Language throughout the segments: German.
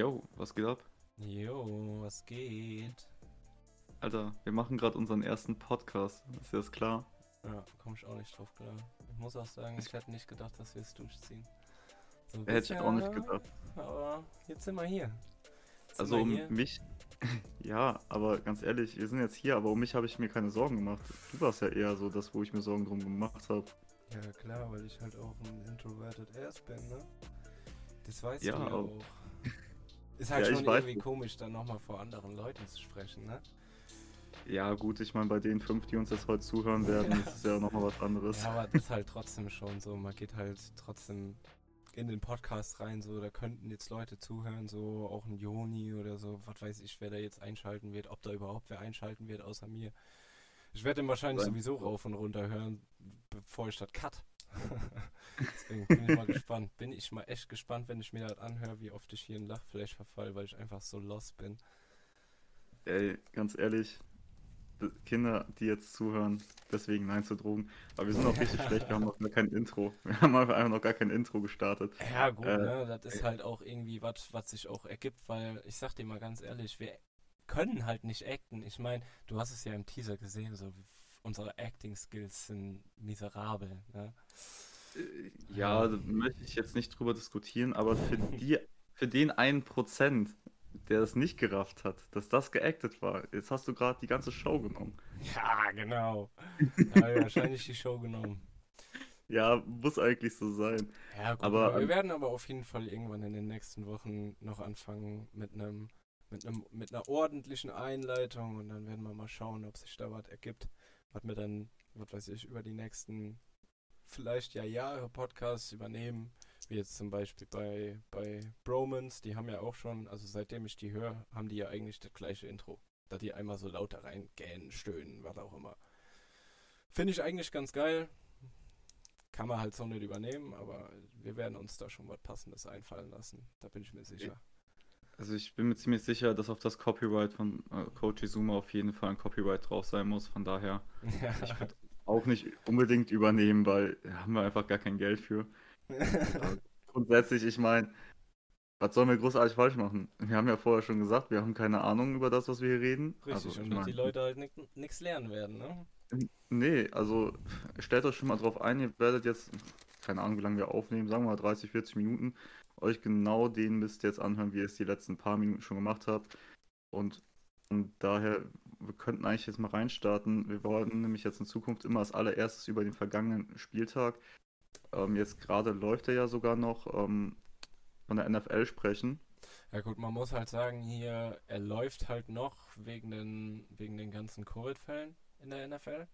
Yo, was geht ab? Jo, was geht? Alter, wir machen gerade unseren ersten Podcast. Ist dir das klar? Ja, komm ich auch nicht drauf klar. Ich muss auch sagen, ich hätte nicht gedacht, dass wir es durchziehen. So Hätte ich bisschen, auch nicht gedacht. Aber jetzt sind wir hier. Jetzt Also wir um hier. mich. Ja, aber ganz ehrlich, wir sind jetzt hier, aber um mich habe ich mir keine Sorgen gemacht. Du warst ja eher so das, wo ich mir Sorgen drum gemacht habe. Ja klar, weil ich halt auch ein Introverted Ass bin, ne? Das weißt Ja, du ja auch. Ist halt Ja, schon irgendwie es. komisch, dann nochmal vor anderen Leuten zu sprechen, ne? Ja, gut, ich meine, bei den fünf, die uns jetzt heute zuhören werden, ist es ja nochmal was anderes. Ja, aber das ist halt trotzdem schon so. Man geht halt trotzdem in den Podcast rein, so, da könnten jetzt Leute zuhören, so auch ein Joni oder so, was weiß ich, wer da jetzt einschalten wird, ob da überhaupt wer einschalten wird außer mir. Ich werde den wahrscheinlich Sein- sowieso rauf und runter hören, bevor ich das cut. Deswegen bin ich mal gespannt. Bin ich mal echt gespannt, wenn ich mir das anhöre, wie oft ich hier in Lachflash verfall, weil ich einfach so lost bin. Ey, ganz ehrlich, Kinder, die jetzt zuhören, deswegen nein zu Drogen. Aber wir sind auch richtig schlecht, wir haben noch gar kein Intro. Wir haben einfach noch gar kein Intro gestartet. Ja, gut, Äh, ne? Das ist halt auch irgendwie was, was sich auch ergibt, weil ich sag dir mal ganz ehrlich, wir können halt nicht acten. Ich meine, du hast es ja im Teaser gesehen, so unsere Acting-Skills sind miserabel, ne? Äh, Ja, da möchte ich jetzt nicht drüber diskutieren, aber für die, für den einen Prozent, der es nicht gerafft hat, dass das geactet war, jetzt hast du gerade die ganze Show genommen. Ja, genau. Da habe ich wahrscheinlich die Show genommen. Ja, muss eigentlich so sein. Ja, gut, Aber, wir werden aber auf jeden Fall irgendwann in den nächsten Wochen noch anfangen mit einem mit einem mit einer ordentlichen Einleitung und dann werden wir mal schauen, ob sich da was ergibt, was wir dann, was weiß ich, über die nächsten vielleicht ja Jahre Podcasts übernehmen, wie jetzt zum Beispiel bei bei Bromans, die haben ja auch schon, also seitdem ich die höre, haben die ja eigentlich das gleiche Intro, da die einmal so lauter rein gähnen, stöhnen, was auch immer. Finde ich eigentlich ganz geil. Kann man halt so nicht übernehmen, aber wir werden uns da schon was Passendes einfallen lassen. Da bin ich mir sicher. Also ich bin mir ziemlich sicher, dass auf das Copyright von äh, Coach Izuma auf jeden Fall ein Copyright drauf sein muss. Von daher ich würde auch nicht unbedingt übernehmen, weil da haben wir einfach gar kein Geld für. Grundsätzlich, ich meine, was sollen wir großartig falsch machen? Wir haben ja vorher schon gesagt, wir haben keine Ahnung über das, was wir hier reden. Richtig, Also, und dass die Leute halt nichts lernen werden, ne? Nee, also stellt euch schon mal drauf ein, ihr werdet jetzt, keine Ahnung, wie lange wir aufnehmen, sagen wir mal 30, 40 Minuten, euch genau den Mist jetzt anhören, wie ihr es die letzten paar Minuten schon gemacht habt. Und, und daher, wir könnten eigentlich jetzt mal reinstarten. Wir wollen nämlich jetzt in Zukunft immer als allererstes über den vergangenen Spieltag, ähm, jetzt gerade läuft er ja sogar noch, ähm, von der NFL sprechen. Ja gut, man muss halt sagen, hier, er läuft halt noch wegen den, wegen den ganzen Covid-Fällen in der NFL.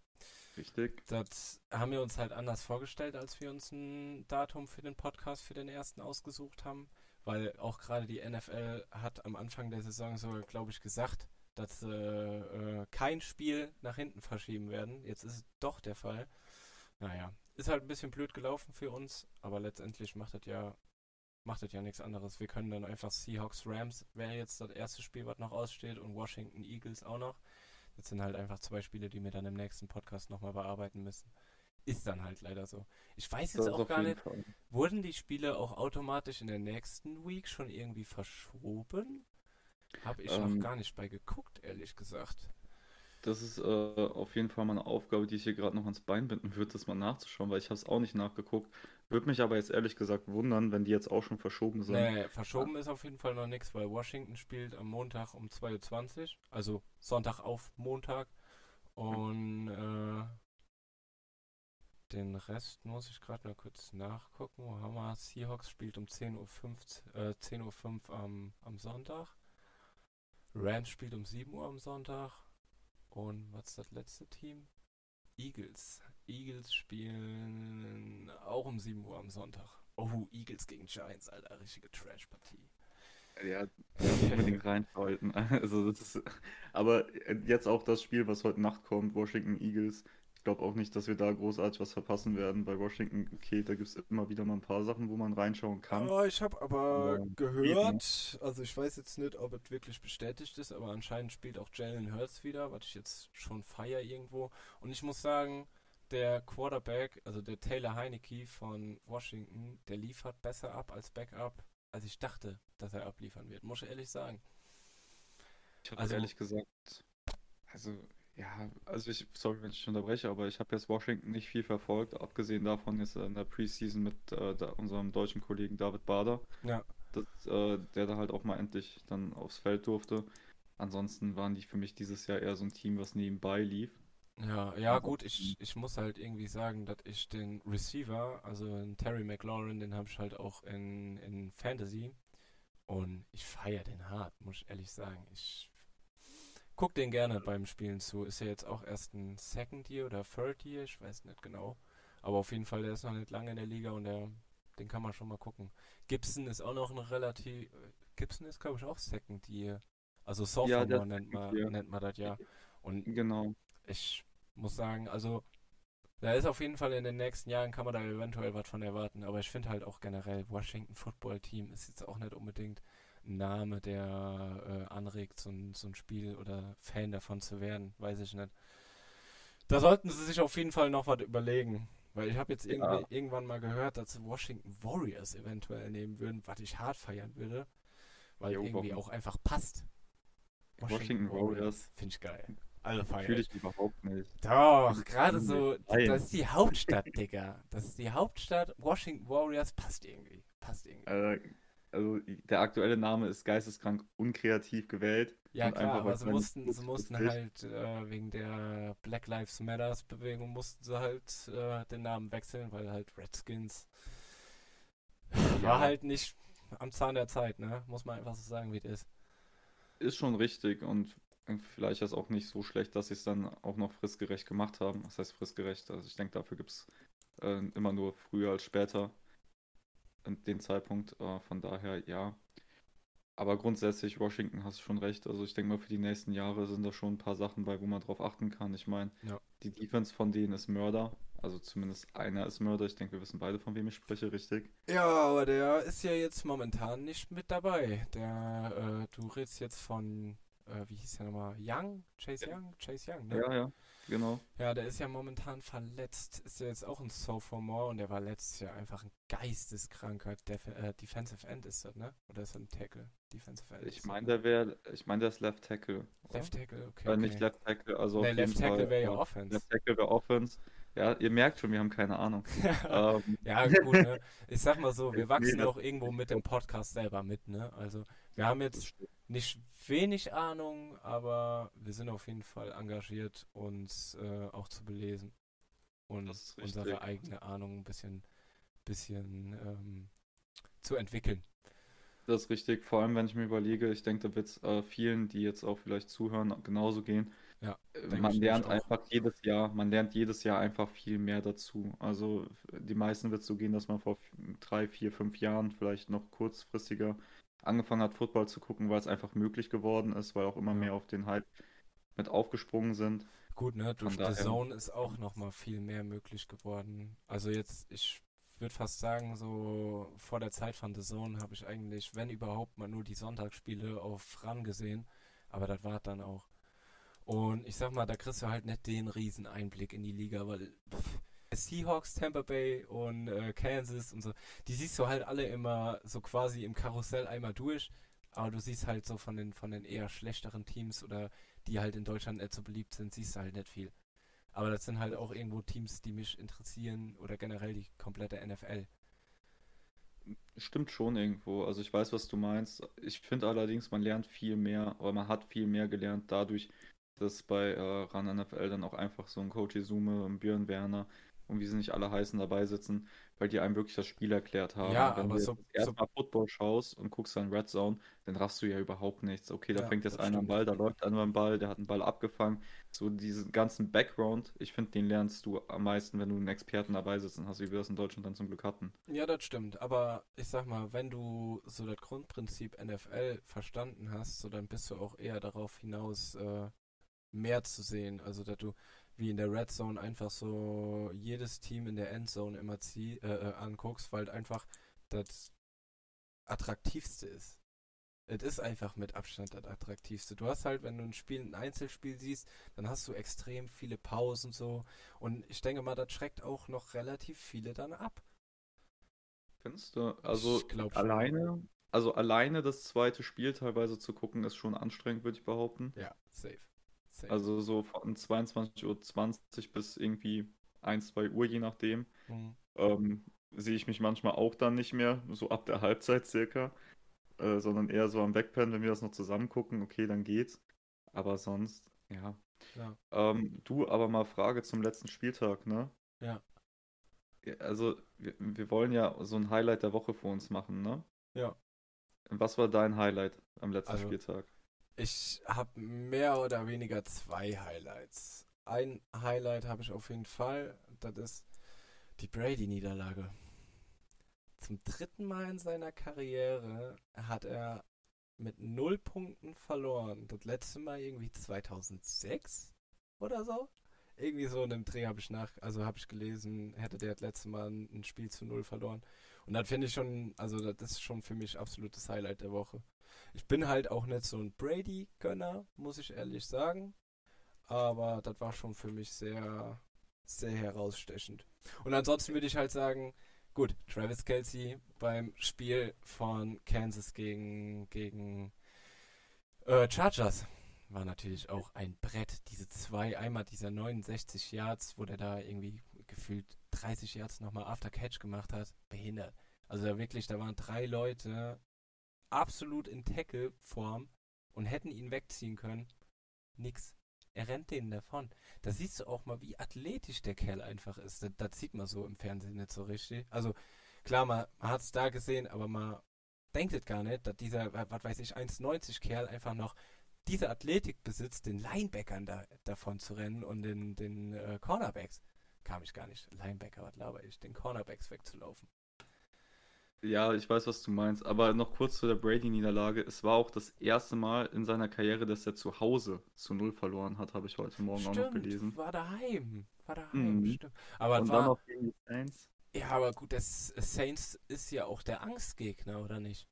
Richtig. Das haben wir uns halt anders vorgestellt, als wir uns ein Datum für den Podcast für den ersten ausgesucht haben, weil auch gerade die NFL hat am Anfang der Saison sogar, glaube ich, gesagt, dass sie äh, kein Spiel nach hinten verschieben werden. Jetzt ist es doch der Fall. Naja, ist halt ein bisschen blöd gelaufen für uns, aber letztendlich macht das ja macht das ja nichts anderes. Wir können dann einfach Seahawks Rams wäre jetzt das erste Spiel, was noch aussteht und Washington Eagles auch noch. Das sind halt einfach zwei Spiele, die wir dann im nächsten Podcast nochmal bearbeiten müssen. Ist dann halt leider so. Ich weiß jetzt Das auch gar nicht, Fall. wurden die Spiele auch automatisch in der nächsten Week schon irgendwie verschoben? Habe ich Ähm, noch gar nicht bei geguckt, ehrlich gesagt. Das ist äh, auf jeden Fall mal eine Aufgabe, die ich hier gerade noch ans Bein binden würde, das mal nachzuschauen, weil ich habe es auch nicht nachgeguckt. Würde mich aber jetzt ehrlich gesagt wundern, wenn die jetzt auch schon verschoben sind. Nee, verschoben ist auf jeden Fall noch nichts, weil Washington spielt am Montag um 2.20 Uhr, also Sonntag auf Montag. Und äh, den Rest muss ich gerade mal kurz nachgucken. Wo haben wir? Seahawks spielt um 10.05 Uhr, äh, 10.05 Uhr am, am Sonntag. Rams spielt um 7 Uhr am Sonntag. Und was ist das letzte Team? Eagles. Eagles spielen auch um 7 Uhr am Sonntag. Oh, Eagles gegen Giants, Alter, richtige Trash-Partie. Ja, unbedingt reinschalten. Also das ist, aber jetzt auch das Spiel, was heute Nacht kommt, Washington Eagles. Ich glaube auch nicht, dass wir da großartig was verpassen werden. Bei Washington, okay, da gibt es immer wieder mal ein paar Sachen, wo man reinschauen kann. Oh, ich habe aber Ja, gehört, also ich weiß jetzt nicht, ob es wirklich bestätigt ist, aber anscheinend spielt auch Jalen Hurts wieder, was ich jetzt schon feier irgendwo. Und ich muss sagen, der Quarterback, also der Taylor Heineke von Washington, der liefert besser ab als Backup als ich dachte, dass er abliefern wird, muss ich ehrlich sagen. Ich habe Also- ehrlich gesagt, also ja, also ich, sorry, wenn ich unterbreche, aber ich habe jetzt Washington nicht viel verfolgt, abgesehen davon jetzt in der Preseason mit äh, da, unserem deutschen Kollegen David Bader, Ja. dass, äh, der da halt auch mal endlich dann aufs Feld durfte. Ansonsten waren die für mich dieses Jahr eher so ein Team, was nebenbei lief. Ja, ja gut, ich, ich muss halt irgendwie sagen, dass ich den Receiver, also den Terry McLaurin, den habe ich halt auch in, in Fantasy und ich feiere den hart, muss ich ehrlich sagen. Ich guck den gerne beim Spielen zu. Ist ja jetzt auch erst ein Second Year oder Third Year, ich weiß nicht genau. Aber auf jeden Fall, der ist noch nicht lange in der Liga und der, den kann man schon mal gucken. Gibson ist auch noch ein relativ, Gibson ist glaube ich auch Second Year. Also Ja, Sophomore ist nennt man, Year. nennt man das ja. Und Genau. ich muss sagen, also da ist auf jeden Fall in den nächsten Jahren kann man da eventuell was von erwarten, aber ich finde halt auch generell Washington Football Team ist jetzt auch nicht unbedingt Name, der äh, anregt, so ein, so ein Spiel oder Fan davon zu werden, weiß ich nicht. Da sollten sie sich auf jeden Fall noch was überlegen, weil ich habe jetzt Ja. irgendwann mal gehört, dass sie Washington Warriors eventuell nehmen würden, was ich hart feiern würde, weil Jo, irgendwie warum? auch einfach passt. Washington Warriors. Finde ich geil. Alle feiern. Fühle ich überhaupt nicht. Doch, gerade so, Nein. das ist die Hauptstadt, Digga. Das ist die Hauptstadt. Washington Warriors passt irgendwie. Passt irgendwie. Äh, also der aktuelle Name ist geisteskrank unkreativ gewählt. Ja klar, einfach, aber sie mussten, sie mussten halt äh, wegen der Black Lives Matters Bewegung mussten sie halt äh, den Namen wechseln, weil halt Redskins war halt nicht am Zahn der Zeit, ne? Muss man einfach so sagen, wie es ist. Ist schon richtig und vielleicht ist es auch nicht so schlecht, dass sie es dann auch noch fristgerecht gemacht haben. Was heißt fristgerecht? Also ich denke, dafür gibt es äh, immer nur früher als später den Zeitpunkt. Äh, von daher ja. Aber grundsätzlich, Washington hast du schon recht. Also ich denke mal, für die nächsten Jahre sind da schon ein paar Sachen bei, wo man drauf achten kann. Ich meine, Ja. die Defense von denen ist Mörder. Also zumindest einer ist Mörder. Ich denke, wir wissen beide, von wem ich spreche, richtig? Ja, aber der ist ja jetzt momentan nicht mit dabei. Der, äh, du redest jetzt von, äh, wie hieß der nochmal? Young? Chase Young? Chase Young, ne? Ja, ja, genau. Ja, der ist ja momentan verletzt. Ist ja jetzt auch ein Sophomore und der war letztes Jahr einfach ein geisteskranker Def äh, Defensive End ist das, ne? Oder ist das ein Tackle? Defensive End. Ich meine, ne? der wäre, ich meine, der ist Left Tackle. oder? Left Tackle, okay. Äh, nicht okay. Left Tackle, also Nee, auf Left jeden Tackle Fall. wäre ja Offense. Left Tackle wäre Offense. Ja, ihr merkt schon, wir haben keine Ahnung. ähm, Ja, gut, ne? Ich sag mal so, wir wachsen auch irgendwo mit dem Podcast selber mit, ne? Also, wir haben das jetzt nicht wenig Ahnung, aber wir sind auf jeden Fall engagiert, uns äh, auch zu belesen und unsere eigene Ahnung ein bisschen, bisschen ähm, zu entwickeln. Das ist richtig, vor allem wenn ich mir überlege, ich denke, da wird es äh, vielen, die jetzt auch vielleicht zuhören, genauso gehen. Ja, Äh, man lernt einfach jedes Jahr, man lernt jedes Jahr einfach viel mehr dazu. Also die meisten wird es so gehen, dass man vor drei, vier, fünf Jahren vielleicht noch kurzfristiger angefangen hat, Football zu gucken, weil es einfach möglich geworden ist, weil auch immer Ja. mehr auf den Hype mit aufgesprungen sind. Gut, ne? Durch daher- Zone ist auch nochmal viel mehr möglich geworden. Also jetzt, ich würde fast sagen, so vor der Zeit von The Zone habe ich eigentlich, wenn überhaupt, mal nur die Sonntagsspiele auf RAN gesehen. Aber das war dann auch. Und ich sag mal, da kriegst du halt nicht den riesen Einblick in die Liga, weil pff, Seahawks, Tampa Bay und äh, Kansas und so, die siehst du halt alle immer so quasi im Karussell einmal durch. Aber du siehst halt so von den, von den eher schlechteren Teams oder die halt in Deutschland nicht so beliebt sind, siehst du halt nicht viel. Aber das sind halt auch irgendwo Teams, die mich interessieren oder generell die komplette NFL. Stimmt schon irgendwo. Also ich weiß, was du meinst. Ich finde allerdings, man lernt viel mehr, aber man hat viel mehr gelernt dadurch, dass bei äh, RAN NFL dann auch einfach so ein Coach Izume und Björn Werner und wie sie nicht alle heißen dabei sitzen, weil die einem wirklich das Spiel erklärt haben. Ja, Wenn aber du so- erstmal Football schaust und guckst dann Red Zone, dann raffst du ja überhaupt nichts. Okay, da Ja, fängt jetzt einer am. Ball, da läuft einer am Ball, der hat einen Ball abgefangen. So diesen ganzen Background, ich finde, den lernst du am meisten, wenn du einen Experten dabei sitzen hast, wie wir das in Deutschland dann zum Glück hatten. Ja, das stimmt. Aber ich sag mal, wenn du so das Grundprinzip NFL verstanden hast, so dann bist du auch eher darauf hinaus, äh, mehr zu sehen. Also, dass du wie in der Red Zone einfach so jedes Team in der Endzone immer zieh, äh, äh, anguckst, weil einfach das attraktivste ist. Es ist einfach mit Abstand das attraktivste. Du hast halt, wenn du ein Spiel, ein Einzelspiel siehst, dann hast du extrem viele Pausen so. Und ich denke mal, das schreckt auch noch relativ viele dann ab. Findest du? Also alleine, also alleine das zweite Spiel teilweise zu gucken, ist schon anstrengend, würde ich behaupten. Ja, safe. Safe. Also so von 22.20 Uhr bis irgendwie 1, 2 Uhr, je nachdem, Mhm. ähm, sehe ich mich manchmal auch dann nicht mehr, so ab der Halbzeit circa, äh, sondern eher so am Wegpennen, wenn wir das noch zusammen gucken, okay, dann geht's. Aber sonst, ja. Ja. Ähm, du, aber mal Frage zum letzten Spieltag, ne? Ja. Also, wir, wir wollen ja so ein Highlight der Woche für uns machen, ne? Ja. Was war dein Highlight am letzten Also- Spieltag? Ich habe mehr oder weniger zwei Highlights. Ein Highlight habe ich auf jeden Fall, das ist die Brady-Niederlage. Zum dritten Mal in seiner Karriere hat er mit null Punkten verloren. Das letzte Mal irgendwie 2006 oder so. Irgendwie so in dem Dreh habe ich nach, also habe ich gelesen, hätte der das letzte Mal ein Spiel zu null verloren. Und das finde ich schon, also das ist schon für mich absolutes Highlight der Woche. Ich bin halt auch nicht so ein Brady-Gönner, muss ich ehrlich sagen. Aber das war schon für mich sehr, sehr herausstechend. Und ansonsten würde ich halt sagen, gut, Travis Kelsey beim Spiel von Kansas gegen, gegen äh, Chargers war natürlich auch ein Brett. Diese zwei, einmal dieser 69 Yards, wo der da irgendwie gefühlt 30 Yards nochmal After Catch gemacht hat, behindert. Also wirklich, da waren drei Leute absolut in Tackle-Form und hätten ihn wegziehen können. Nix. Er rennt denen davon. Da siehst du auch mal, wie athletisch der Kerl einfach ist. Das, das sieht man so im Fernsehen nicht so richtig. Also klar, man, man hat es da gesehen, aber man denkt es gar nicht, dass dieser, was weiß ich, 1,90 Kerl einfach noch diese Athletik besitzt, den Linebackern da, davon zu rennen und den, den äh, Cornerbacks. Kam ich gar nicht. Linebacker, was laber ich, den Cornerbacks wegzulaufen. Ja, ich weiß, was du meinst, aber noch kurz zu der Brady-Niederlage. Es war auch das erste Mal in seiner Karriere, dass er zu Hause zu Null verloren hat, habe ich heute Morgen auch noch gelesen. war daheim. War daheim, Mhm. stimmt. Aber Und war, dann noch gegen die Saints. ja, aber gut, das Saints ist ja auch der Angstgegner, oder nicht?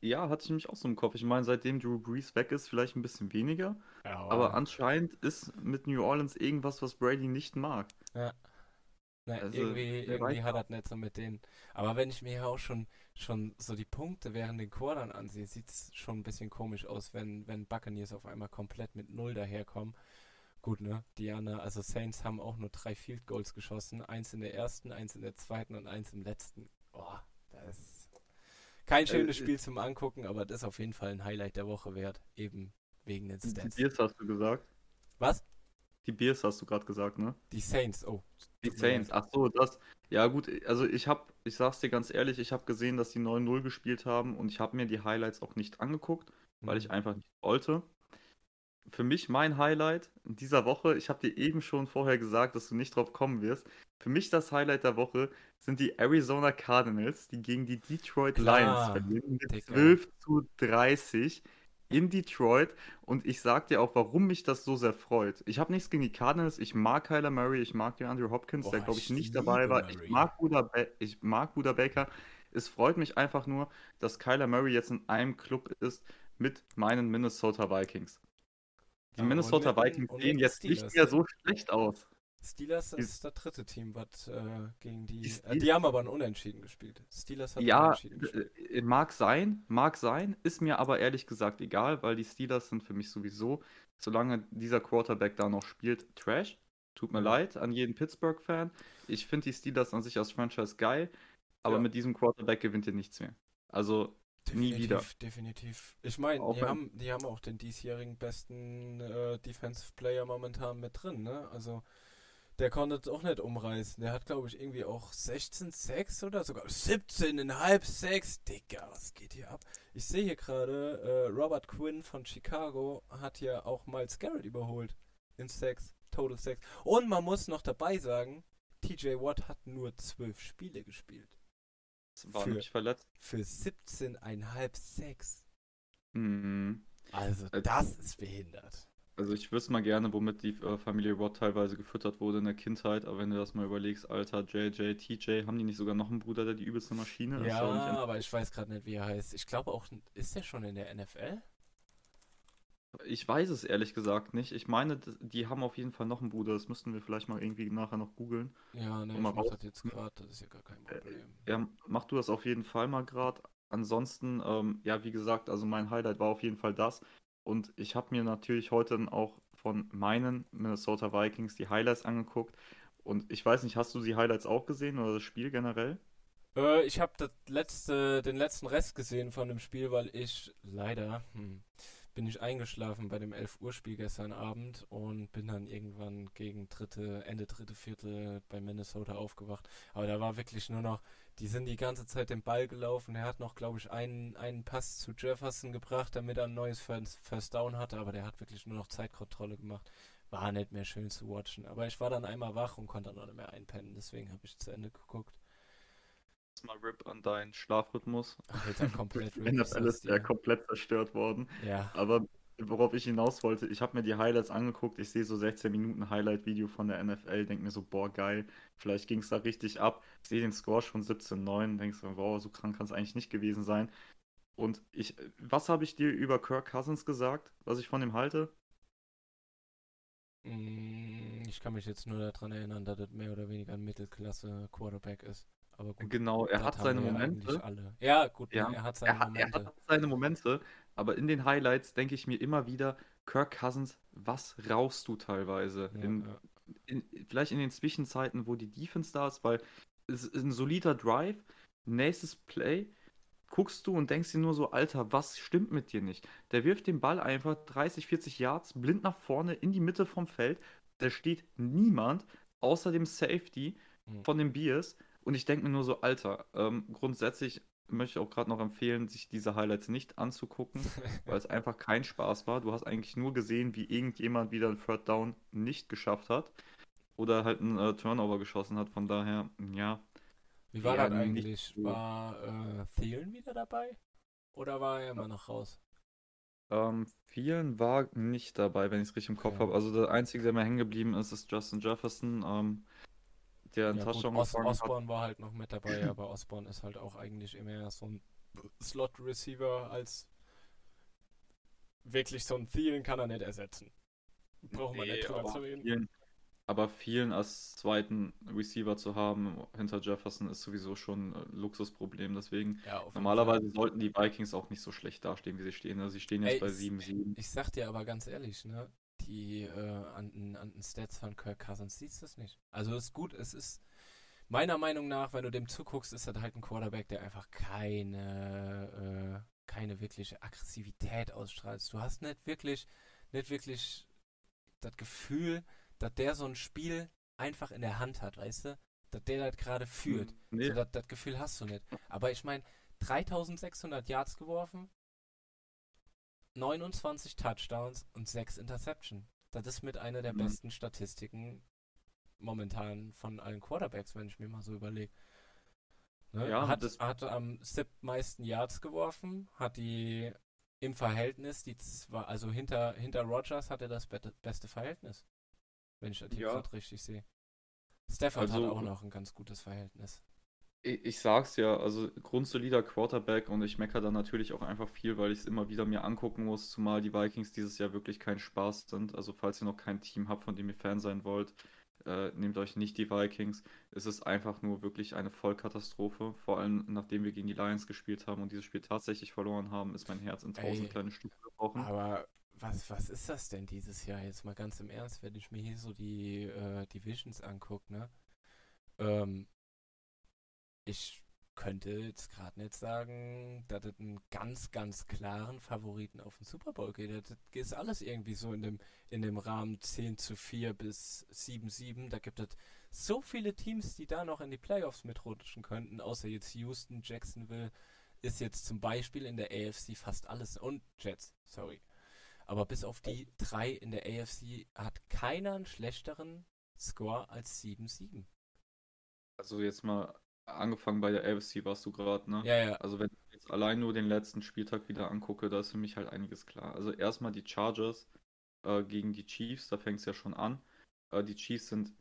Ja, hatte ich mich auch so im Kopf. Ich meine, seitdem Drew Brees weg ist, vielleicht ein bisschen weniger. Ja, Aber anscheinend ist mit New Orleans irgendwas, was Brady nicht mag. Ja. Ne, Also, irgendwie irgendwie hat das nicht so mit denen. Aber wenn ich mir hier auch schon, schon so die Punkte während den Quartern ansehe, sieht es schon ein bisschen komisch aus, wenn, wenn Buccaneers auf einmal komplett mit Null daherkommen. Gut, ne? Diana, also Saints haben auch nur drei Field Goals geschossen. Eins in der ersten, eins in der zweiten und eins im letzten. Boah, das ist kein schönes Äh, Spiel zum Angucken, aber das ist auf jeden Fall ein Highlight der Woche wert. Eben wegen den Die Stats. Bears hast du gesagt. Was? Die Bears hast du gerade gesagt, ne? Die Saints, oh. Die. Saints, ach so, das. Ja, gut, also ich habe, ich sag's dir ganz ehrlich, ich habe gesehen, dass die 9-0 gespielt haben und ich habe mir die Highlights auch nicht angeguckt, weil ich Mhm. einfach nicht wollte. Für mich mein Highlight in dieser Woche, ich habe dir eben schon vorher gesagt, dass du nicht drauf kommen wirst. Für mich das Highlight der Woche sind die Arizona Cardinals, die gegen die Detroit Klar, Lions verlieren mit Digga. 12 zu 30 in Detroit. Und ich sag dir auch, warum mich das so sehr freut. Ich habe nichts gegen die Cardinals. Ich mag Kyler Murray, ich mag den Andrew Hopkins, der Boah, glaube ich ich nicht dabei war. Murray. Ich mag Buda, ich mag Buda Baker. Es freut mich einfach nur, dass Kyler Murray jetzt in einem Club ist mit meinen Minnesota Vikings. Die Ja, und Minnesota Vikings sehen jetzt nicht mehr so schlecht aus. Steelers ist das dritte Team, was äh, gegen die. Die äh, die haben aber ein Unentschieden gespielt. Steelers hat Ja, Unentschieden gespielt. äh, mag sein, mag sein, ist mir aber ehrlich gesagt egal, weil die Steelers sind für mich sowieso, solange dieser Quarterback da noch spielt, Trash. Tut mir Ja. leid an jeden Pittsburgh-Fan. Ich finde die Steelers an sich als Franchise geil, aber Ja. mit diesem Quarterback gewinnt ihr nichts mehr. Also, nie wieder. Definitiv, definitiv. Ich meine, die haben, die haben auch den diesjährigen besten äh, Defensive Player momentan mit drin, ne? Also der konnte es auch nicht umreißen. Der hat, glaube ich, irgendwie auch 16 Sacks oder sogar 17,5 Sacks. Digga, was geht hier ab? Ich sehe hier gerade, äh, Robert Quinn von Chicago hat ja auch Miles Garrett überholt in Sacks, Total Sacks. Und man muss noch dabei sagen, TJ Watt hat nur 12 Spiele gespielt. es war Für- nämlich verletzt. Für 17,5 Sacks. Mhm. Also, Äh, das ist behindert. Also ich wüsste mal gerne, womit die äh, Familie Watt teilweise gefüttert wurde in der Kindheit, aber wenn du das mal überlegst, Alter, JJ, TJ, haben die nicht sogar noch einen Bruder, der die übelste Maschine ist? Ja, Aber nicht aber ich weiß gerade nicht, wie er heißt. Ich glaube auch, ist er schon in der NFL? Ich weiß es ehrlich gesagt nicht. Ich meine, die haben auf jeden Fall noch einen Bruder. Das müssten wir vielleicht mal irgendwie nachher noch googeln. Ja, ne, ich mach das jetzt gerade, das ist ja gar kein Äh, Problem. Ja, mach du das auf jeden Fall mal gerade. ansonsten, ähm, ja, wie gesagt, also mein Highlight war auf jeden Fall das. Und ich habe mir natürlich heute dann auch von meinen Minnesota Vikings die Highlights angeguckt. Und ich weiß nicht, hast du die Highlights auch gesehen oder das Spiel generell? Äh, ich habe letzte, den letzten Rest gesehen von dem Spiel, weil ich leider hm, bin ich eingeschlafen bei dem 11 Uhr Spiel gestern Abend und bin dann irgendwann gegen dritte, Ende dritte Viertel bei Minnesota aufgewacht. Aber da war wirklich nur noch, die sind die ganze Zeit den Ball gelaufen. Er hat noch, glaube ich, einen, einen Pass zu Jefferson gebracht, damit er ein neues First, First Down hatte, aber der hat wirklich nur noch Zeitkontrolle gemacht. War nicht mehr schön zu watchen. Aber ich war dann einmal wach und konnte dann auch nicht mehr einpennen, deswegen habe ich zu Ende geguckt mal RIP an deinen Schlafrhythmus. Alter, komplett RIP. das alles ja komplett zerstört worden. Ja. Aber worauf ich hinaus wollte, ich habe mir die Highlights angeguckt, ich sehe so 16 Minuten Highlight-Video von der NFL, denke mir so, boah, geil, vielleicht ging es da richtig ab. Ich sehe den Score schon 17-9, denkst so, wow, so krank kann es eigentlich nicht gewesen sein. Und ich, was habe ich dir über Kirk Cousins gesagt, was ich von ihm halte? Mm, ich kann mich jetzt nur daran erinnern, dass das mehr oder weniger ein Mittelklasse-Quarterback ist. Aber gut, genau, er hat seine Momente. Ja, gut, ja. er hat seine er Momente. Er hat seine Momente, aber in den Highlights denke ich mir immer wieder, Kirk Cousins, was rauchst du teilweise? Ja, in, ja. In, vielleicht in den Zwischenzeiten, wo die Defense da ist, weil es ist ein solider Drive, nächstes Play, guckst du und denkst dir nur so, Alter, was stimmt mit dir nicht? Der wirft den Ball einfach 30, 40 Yards blind nach vorne in die Mitte vom Feld. Da steht niemand außer dem Safety mhm. von den Bears und ich denke mir nur so, Alter, ähm, grundsätzlich möchte ich auch gerade noch empfehlen, sich diese Highlights nicht anzugucken, weil es einfach kein Spaß war. Du hast eigentlich nur gesehen, wie irgendjemand wieder ein Third Down nicht geschafft hat oder halt einen äh, Turnover geschossen hat. Von daher, ja. Wie war das eigentlich? So. War äh, Thielen wieder dabei? Oder war er immer noch raus? Ähm, vielen war nicht dabei, wenn ich es richtig im Kopf okay. habe. Also der einzige, der mir hängen geblieben ist, ist Justin Jefferson. Ähm, der einen ja, Touchdown Os Osborne war halt noch mit dabei, aber Osborne ist halt auch eigentlich immer so ein Slot-Receiver als wirklich so ein Thielen kann er nicht ersetzen. Brauchen wir nee, nicht drüber zu reden. Vielen, aber vielen als zweiten Receiver zu haben hinter Jefferson ist sowieso schon ein Luxusproblem. Deswegen ja, normalerweise Fall. sollten die Vikings auch nicht so schlecht dastehen, wie sie stehen. Also sie stehen jetzt Ey, bei 7-7. Ich sag dir aber ganz ehrlich, ne? Die äh, an, an den Stats von Kirk Cousins siehst du es nicht. Also ist gut, es ist meiner Meinung nach, wenn du dem zuguckst, ist das halt ein Quarterback, der einfach keine, äh, keine wirkliche Aggressivität ausstrahlt. Du hast nicht wirklich, nicht wirklich das Gefühl, dass der so ein Spiel einfach in der Hand hat, weißt du? Dass der das gerade führt. Hm, nee. So, das, das Gefühl hast du nicht. Aber ich meine, 3600 Yards geworfen, 29 Touchdowns und 6 Interception. Das ist mit einer der mhm. besten Statistiken momentan von allen Quarterbacks, wenn ich mir mal so überlege. Ne? Ja, hat, hat am meisten Yards geworfen, hat die im Verhältnis, die zwar, also hinter, hinter Rogers hat er das be beste Verhältnis. Wenn ich das ja. richtig sehe. Stafford also, hat auch noch ein ganz gutes Verhältnis. Ich, ich sag's ja, also grundsolider Quarterback und ich meckere da natürlich auch einfach viel, weil ich es immer wieder mir angucken muss, zumal die Vikings dieses Jahr wirklich kein Spaß sind. Also falls ihr noch kein Team habt, von dem ihr Fan sein wollt, äh, nehmt euch nicht die Vikings. Es ist einfach nur wirklich eine Vollkatastrophe. Vor allem nachdem wir gegen die Lions gespielt haben und dieses Spiel tatsächlich verloren haben, ist mein Herz in tausend Ey, kleine Stücke gebrochen. Aber was, was ist das denn dieses Jahr? Jetzt mal ganz im Ernst, wenn ich mir hier so die äh, Divisions angucke, ne? Ähm, ich könnte jetzt gerade nicht sagen, dass es einen ganz, ganz klaren Favoriten auf den Super Bowl geht. Das ist alles irgendwie so in dem, in dem Rahmen 10 zu 4 bis 7 7. Da gibt es so viele Teams, die da noch in die Playoffs mitrutschen könnten, außer jetzt Houston, Jacksonville ist jetzt zum Beispiel in der AFC fast alles und Jets, sorry. Aber bis auf die drei in der AFC hat keiner einen schlechteren Score als 7-7. Also jetzt mal angefangen bei der AFC warst du gerade, ne? Ja, ja. Also wenn ich jetzt allein nur den letzten Spieltag wieder angucke, da ist für mich halt einiges klar. Also erstmal die Chargers äh, gegen die Chiefs, da fängt es ja schon an. Äh, die Chiefs sind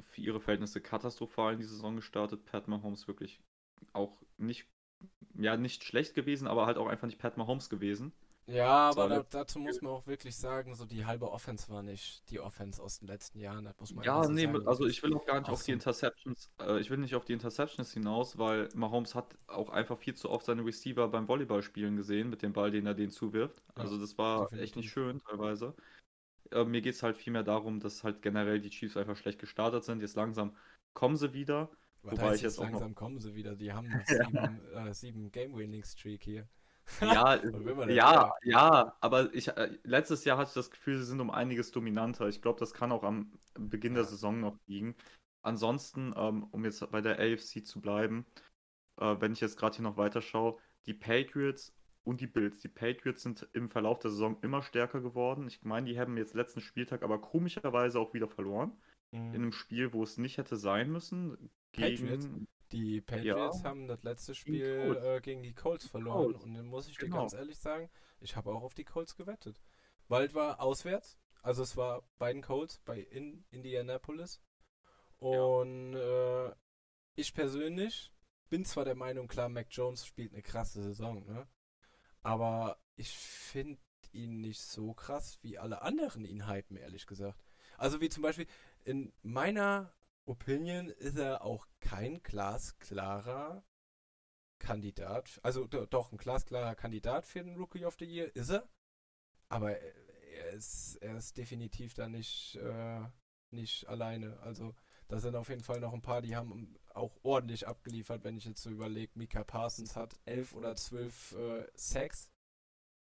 für ihre Verhältnisse katastrophal in die Saison gestartet. Pat Mahomes wirklich auch nicht, ja, nicht schlecht gewesen, aber halt auch einfach nicht Pat Mahomes gewesen. Ja, aber da, dazu muss man auch wirklich sagen, so die halbe Offense war nicht die Offense aus den letzten Jahren. Das muss man Ja, einfach so nee, sagen. also ich will auch gar nicht auf die. Interceptions, äh, ich will nicht auf die Interceptions hinaus, weil Mahomes hat auch einfach viel zu oft seine Receiver beim Volleyballspielen gesehen mit dem Ball, den er denen zuwirft. Also das war echt definitiv. nicht schön teilweise. Äh, mir geht es halt vielmehr darum, dass halt generell die Chiefs einfach schlecht gestartet sind. Jetzt langsam kommen sie wieder. Was wobei ich jetzt jetzt auch noch- langsam kommen sie wieder. Die haben sieben, äh, sieben Game-Winning-Streak hier. Ja, denn ja, ja, aber ich, äh, letztes Jahr hatte ich das Gefühl, sie sind um einiges dominanter. Ich glaube, das kann auch am Beginn der. Saison noch liegen. Ansonsten, ähm, um jetzt bei der AFC zu bleiben, äh, wenn ich jetzt gerade hier noch weiter schaue, die Patriots und die Bills. Die Patriots sind im Verlauf der Saison immer stärker geworden. Ich meine, die haben jetzt letzten Spieltag aber komischerweise auch wieder verloren. In Mhm. einem Spiel, wo es nicht hätte sein müssen. Patriots? Die Patriots haben das letzte Spiel äh, gegen die Colts verloren Colts. und dann muss ich dir Genau. ganz ehrlich sagen, ich habe auch auf die Colts gewettet. Weil es war auswärts, also es war bei den Colts, bei in Indianapolis. Und äh, ich persönlich bin zwar der Meinung, klar, Mac Jones spielt eine krasse Saison, ne? Aber ich finde ihn nicht so krass, wie alle anderen ihn hypen, ehrlich gesagt. Also wie zum Beispiel, in meiner Opinion ist er auch kein glasklarer Kandidat. Also do, doch, ein glasklarer Kandidat für den Rookie of the Year ist er. Aber er er ist, er ist definitiv da nicht, äh, nicht alleine. Also da sind auf jeden Fall noch ein paar, die haben auch ordentlich abgeliefert, wenn ich jetzt so überlege. Mika Parsons hat elf oder zwölf äh, Sacks.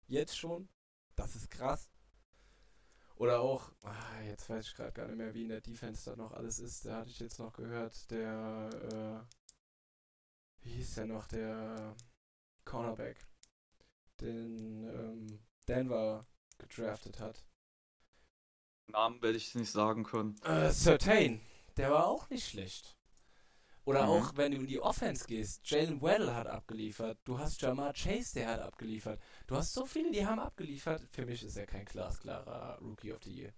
Jetzt schon. Das ist krass. Oder auch, ah, jetzt weiß ich gerade gar nicht mehr, wie in der Defense da noch alles ist. Da hatte ich jetzt noch gehört, der, äh, wie hieß der noch, der Cornerback, den ähm, Denver gedraftet hat. Namen werde ich nicht sagen können. Äh, Certain, der war auch nicht schlecht. Oder Mhm. auch, wenn du in die Offense gehst, Jalen Waddle hat abgeliefert. Du hast Jamar Chase, der hat abgeliefert. Du hast so viele, die haben abgeliefert. Für mich ist er kein glasklarer Rookie of the Year.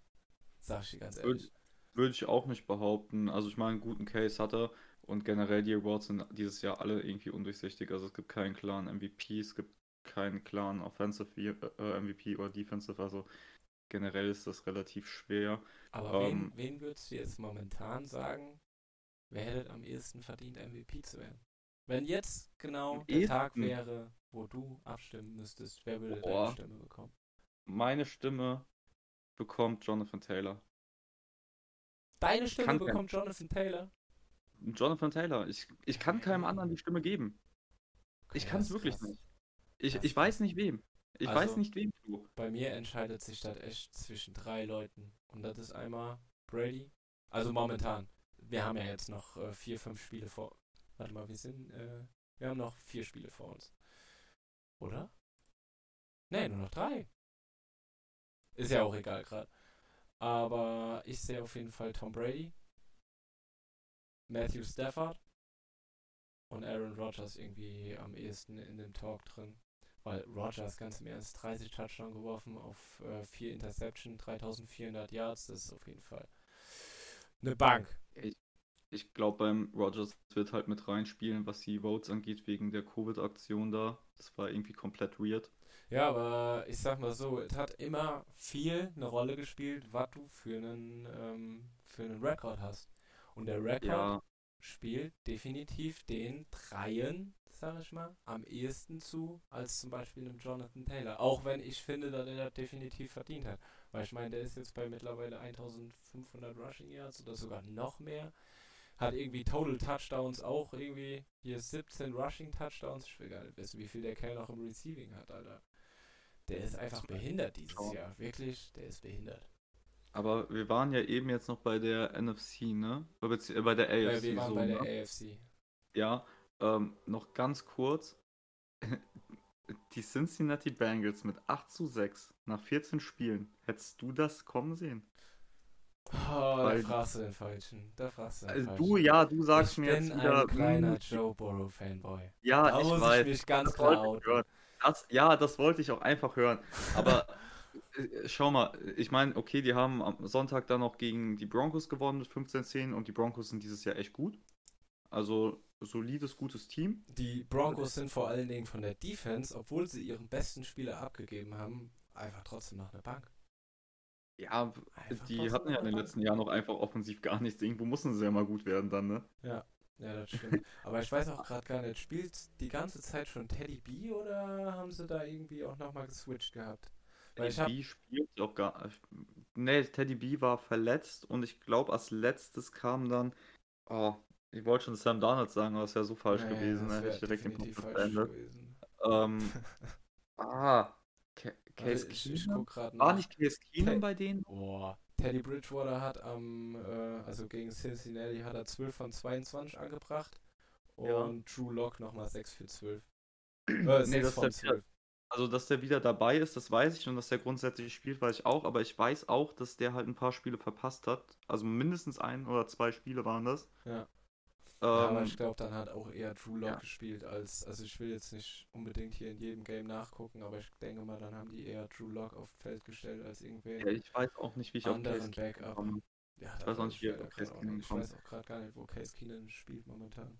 Sag ich dir ganz Würde ehrlich. würde ich auch nicht behaupten. Also ich meine, einen guten Case hat er und generell die Awards sind dieses Jahr alle irgendwie undurchsichtig. Also es gibt keinen klaren MVP, es gibt keinen klaren Offensive äh, MVP oder Defensive. Also generell ist das relativ schwer. Aber ähm, wen, wen würdest du jetzt momentan sagen, wer hätte am ehesten verdient, MVP zu werden? Wenn jetzt genau Am der Tag ehesten? wäre, wo du abstimmen müsstest, wer würde Boah. deine Stimme bekommen? Meine Stimme bekommt Jonathan Taylor. Deine Stimme kann kein- bekommt Jonathan Taylor? Jonathan Taylor. Ich, ich kann keinem anderen die Stimme geben. Ich Okay, kann es wirklich krass. nicht. Ich, ich weiß nicht wem. Ich weiß Also- nicht wem, Flo. Bei mir entscheidet sich das echt zwischen drei Leuten. Und das ist einmal Brady. Also momentan. Wir haben ja jetzt noch äh, vier, fünf Spiele vor. Warte mal, wir sind. Äh, wir haben noch vier Spiele vor uns. Oder? Nee, nur noch drei. Ist ja auch egal gerade. Aber ich sehe auf jeden Fall Tom Brady, Matthew Stafford und Aaron Rodgers irgendwie am ehesten in dem Talk drin. Weil Rodgers ganz im Ernst 30 Touchdown geworfen auf äh, 4 Interception, 3400 Yards, das ist auf jeden Fall eine Bank. Ich glaube, beim Rogers wird halt mit reinspielen, was die Votes angeht, wegen der Covid-Aktion da. Das war irgendwie komplett weird. Ja, aber ich sag mal so, es hat immer viel eine Rolle gespielt, was du für einen, ähm, für einen Rekord hast. Und der Rekord Ja, spielt definitiv den Dreien, sag ich mal, am ehesten zu, als zum Beispiel einem Jonathan Taylor. Auch wenn ich finde, dass er das definitiv verdient hat. Weil ich meine, der ist jetzt bei mittlerweile 1500 Rushing Yards oder sogar noch mehr. Hat irgendwie Total Touchdowns auch irgendwie. Hier 17 Rushing Touchdowns. Ich will gar nicht wissen, wie viel der Kerl noch im Receiving hat, Alter. Der ist einfach behindert dieses Schauen. Jahr. Wirklich, der ist behindert. aber wir waren ja eben jetzt noch bei der NFC, ne? Äh, äh, Bei der AFC wir waren so, bei der ne? AFC. Ja, ähm, noch ganz kurz. Die Cincinnati Bengals mit 8 zu 6 nach 14 Spielen. Hättest du das kommen sehen? Oh, da Weil- fragst du den Falschen. Da fragst du den Also Falschen. du, ja, du sagst ich mir bin jetzt wieder. ein kleiner hm, Joe Burrow Fanboy. Ja, Da ich muss weiß. ich mich ganz das klar wollte ich outen. hören. Das, ja, das wollte ich auch einfach hören. Aber äh, schau mal, ich meine, okay, die haben am Sonntag dann noch gegen die Broncos gewonnen mit 15-10 und die Broncos sind dieses Jahr echt gut. Also solides, gutes Team. Die Broncos sind vor allen Dingen von der Defense, obwohl sie ihren besten Spieler abgegeben haben, einfach trotzdem noch eine Bank. Ja, Einfach die hatten ja noch in den letzten Jahren auch einfach offensiv gar nichts. Irgendwo mussten sie ja mal gut werden dann, ne? Ja, ja, das stimmt. Aber ich weiß auch gerade gar nicht, spielt die ganze Zeit schon Teddy B oder haben sie da irgendwie auch nochmal geswitcht gehabt? Weil ich Teddy hab, B spielt auch gar. Nee, Teddy B war verletzt und ich glaube, als letztes kam dann. Oh, ich wollte schon Sam Darnold sagen, aber das wäre so falsch Nee, gewesen. Ne? wär Ich direkt den falsch beendet. gewesen. Ähm, ah, Ca- Case ich, ich War nicht Case Keenum bei denen? Boah. Teddy Bridgewater hat am, äh, also gegen Cincinnati hat er 12 von 22 angebracht und Ja. Drew Lock nochmal 6 für 12. Äh, Nee, 6 das von ist der 12. Also, dass der wieder dabei ist, das weiß ich und dass der grundsätzlich spielt, weiß ich auch, aber ich weiß auch, dass der halt ein paar Spiele verpasst hat. Also mindestens ein oder zwei Spiele waren das. Ja. Ja, aber Ähm, ich glaube, dann hat auch eher Drew Lock ja. gespielt als, also ich will jetzt nicht unbedingt hier in jedem Game nachgucken, aber ich denke mal, dann haben die eher Drew Lock auf Feld gestellt als irgendwen ja, ich weiß auch nicht, wie ich auf Case Backup. komme. Ja, Ich da weiß auch nicht, ich wie auf grad Case nicht. Ich weiß auch gerade gar nicht, wo Case Keenan spielt momentan.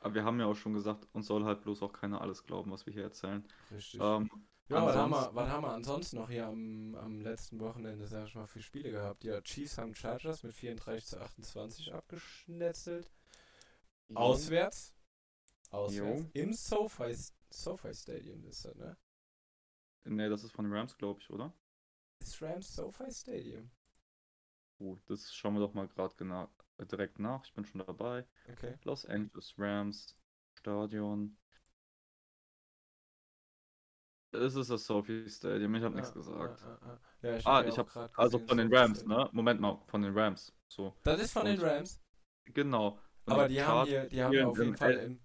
Aber wir haben ja auch schon gesagt, uns soll halt bloß auch keiner alles glauben, was wir hier erzählen. Richtig. Ähm, Ja, was haben, wir, ansonsten- was haben wir ansonsten noch hier am, am letzten Wochenende, sag ich mal, für Spiele gehabt? Ja, Chiefs haben Chargers mit 34 zu 28 abgeschnetzelt. Auswärts. Auswärts. Jo. Im SoFi, SoFi Stadium ist das, ne? Nee, das ist von den Rams, glaube ich, oder? Ist Rams SoFi Stadium. Gut, das schauen wir doch mal gerade gena- äh, direkt nach. Ich bin schon dabei. Okay. Los Angeles Rams Stadion. Es ist das Sophie Stadium, ich habe nichts Ah, gesagt. ah, ah, ah. Ja, ich Ah, hab ja ich auch hab- grad Also von den Rams, ne? Moment mal, von den Rams. So, Das ist von den Und- Rams. genau. Aber die die haben hier, die haben auf jeden Fall im.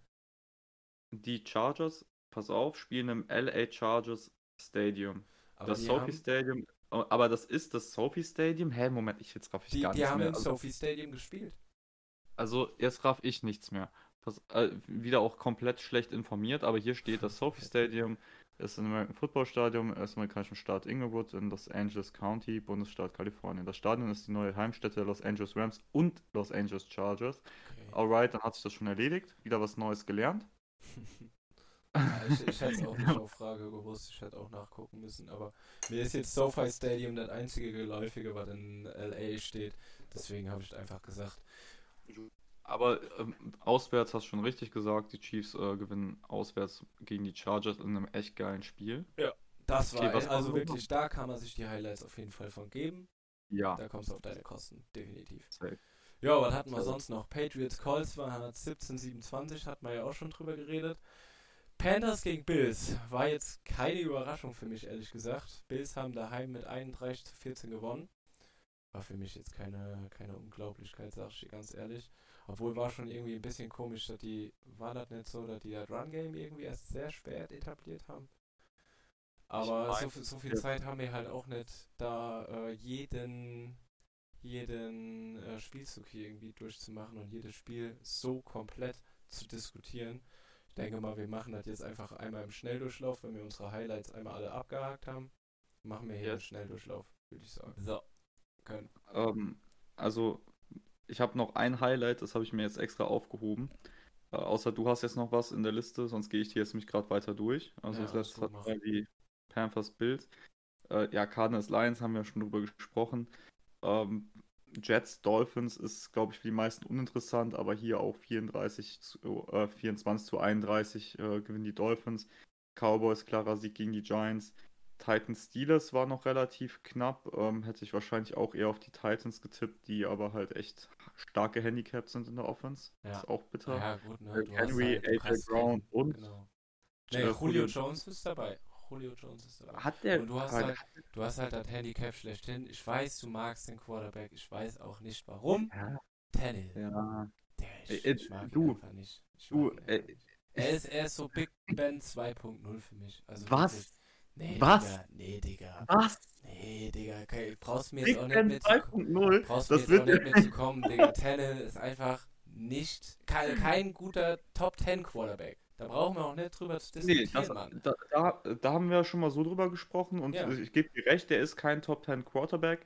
Die Chargers, pass auf, spielen im LA Chargers Stadium. Aber das die Sophie haben, Stadium, oh, aber das ist das Sophie Stadium? Hä, Moment, ich jetzt raff ich die, gar die nichts haben mehr. im Also, SoFi Stadium gespielt. also jetzt raff ich nichts mehr. Pass, äh, wieder auch komplett schlecht informiert, aber hier steht, das Sophie Stadium ist ein American Football Stadium im amerikanischen Staat Inglewood in Los Angeles County, Bundesstaat Kalifornien. Das Stadion ist die neue Heimstätte der Los Angeles Rams und Los Angeles Chargers. Okay. Alright, dann hat sich das schon erledigt. Wieder was Neues gelernt. Ja, ich, ich hätte es auch nicht auf Frage gewusst, ich hätte auch nachgucken müssen, aber mir ist jetzt SoFi Stadium das einzige Geläufige, was in LA steht. Deswegen habe ich einfach gesagt, Aber ähm, auswärts hast du schon richtig gesagt, die Chiefs äh, gewinnen auswärts gegen die Chargers in einem echt geilen Spiel. das war Okay, was also war- wirklich, da kann man sich die Highlights auf jeden Fall von geben. Ja, Da kommst du auf deine Kosten, definitiv. safe. Ja, was hatten wir sonst noch? Patriots Colts war 17, 27, hatten wir ja auch schon drüber geredet. Panthers gegen Bills war jetzt keine Überraschung für mich, ehrlich gesagt. Bills haben daheim mit 31 zu 14 gewonnen. War für mich jetzt keine, keine Unglaublichkeit, sag ich dir ganz ehrlich. Obwohl war schon irgendwie ein bisschen komisch, dass die, war das nicht so, dass die das Run-Game irgendwie erst sehr spät etabliert haben. Aber so, viel- so viel. Zeit haben wir halt auch nicht, da äh, jeden, jeden äh, Spielzug hier irgendwie durchzumachen und jedes Spiel so komplett zu diskutieren. Ich denke mal, wir machen das jetzt einfach einmal im Schnelldurchlauf, wenn wir unsere Highlights einmal alle abgehakt haben. Machen wir hier einen Yes. Schnelldurchlauf, würde ich sagen. So. Können. Ähm, also, ich habe noch ein Highlight, das habe ich mir jetzt extra aufgehoben. Äh, außer du hast jetzt noch was in der Liste, sonst gehe ich dir jetzt mich gerade weiter durch. Also, Ja, das letzte war mach. die Panthers Bills. Äh, ja, Cardinals Lions haben wir schon drüber gesprochen. Ähm, Jets Dolphins ist, glaube ich, für die meisten uninteressant, aber hier auch 34 zu, äh, 24 zu 31 äh, gewinnen die Dolphins. Cowboys klarer Sieg gegen die Giants. Titans Steelers war noch relativ knapp. Ähm, hätte ich wahrscheinlich auch eher auf die Titans getippt, die aber halt echt stark gehandicapt sind in der Offense. Ja. Ist auch bitter. Ja, gut, ne? Henry, halt, AJ Brown und Genau. äh, Nee, Julio Jones ist dabei. Julio Jones ist dabei. Hat der Und du hast halt, du hast halt das Handicap schlechthin. Ich weiß, du magst den Quarterback. Ich weiß auch nicht warum. ja, Tannehill. ja. Der, ich, Äh, ich mag ihn du, einfach nicht. Ich du, äh, einfach nicht. Er ist, er ist so Big Ben 2.0 für mich. Also Was? Nee, Was? Digga. Nee, Digga. Was? Nee, Digga. Okay, brauchst mir jetzt auch nicht mit. 2.0? Brauchst mir Das jetzt auch wird nicht mitzukommen, Digga. Tannehill ist einfach nicht kein, kein guter Top 10 Quarterback. Da brauchen wir auch nicht drüber zu Nee, diskutieren, das, Mann. da, da, da haben wir schon mal so drüber gesprochen und Ja. ich gebe dir recht, der ist kein Top 10 Quarterback.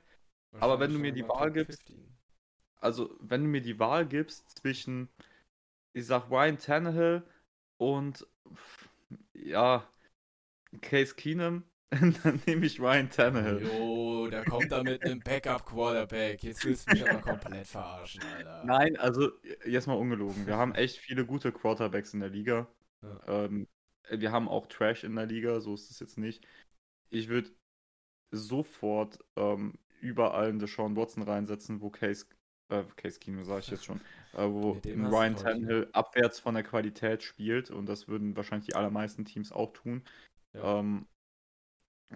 aber wenn du mir die Wahl gibst- 15. Also, wenn du mir die Wahl gibst zwischen ich sag Ryan Tannehill und ja, Case Keenum. dann nehme ich Ryan Tannehill. Jo, der kommt da mit einem Backup-Quarterback. Jetzt willst du mich aber komplett verarschen, Alter. Nein, also jetzt mal ungelogen. Wir haben echt viele gute Quarterbacks in der Liga. Ja. Ähm, wir haben auch Trash in der Liga, so ist es jetzt nicht. Ich würde sofort ähm, überall einen Deshaun Watson reinsetzen, wo Case, äh, Case Kino sage ich jetzt schon, äh, wo Ryan Tannehill abwärts von der Qualität spielt und das würden wahrscheinlich die allermeisten Teams auch tun. Ja. Ähm,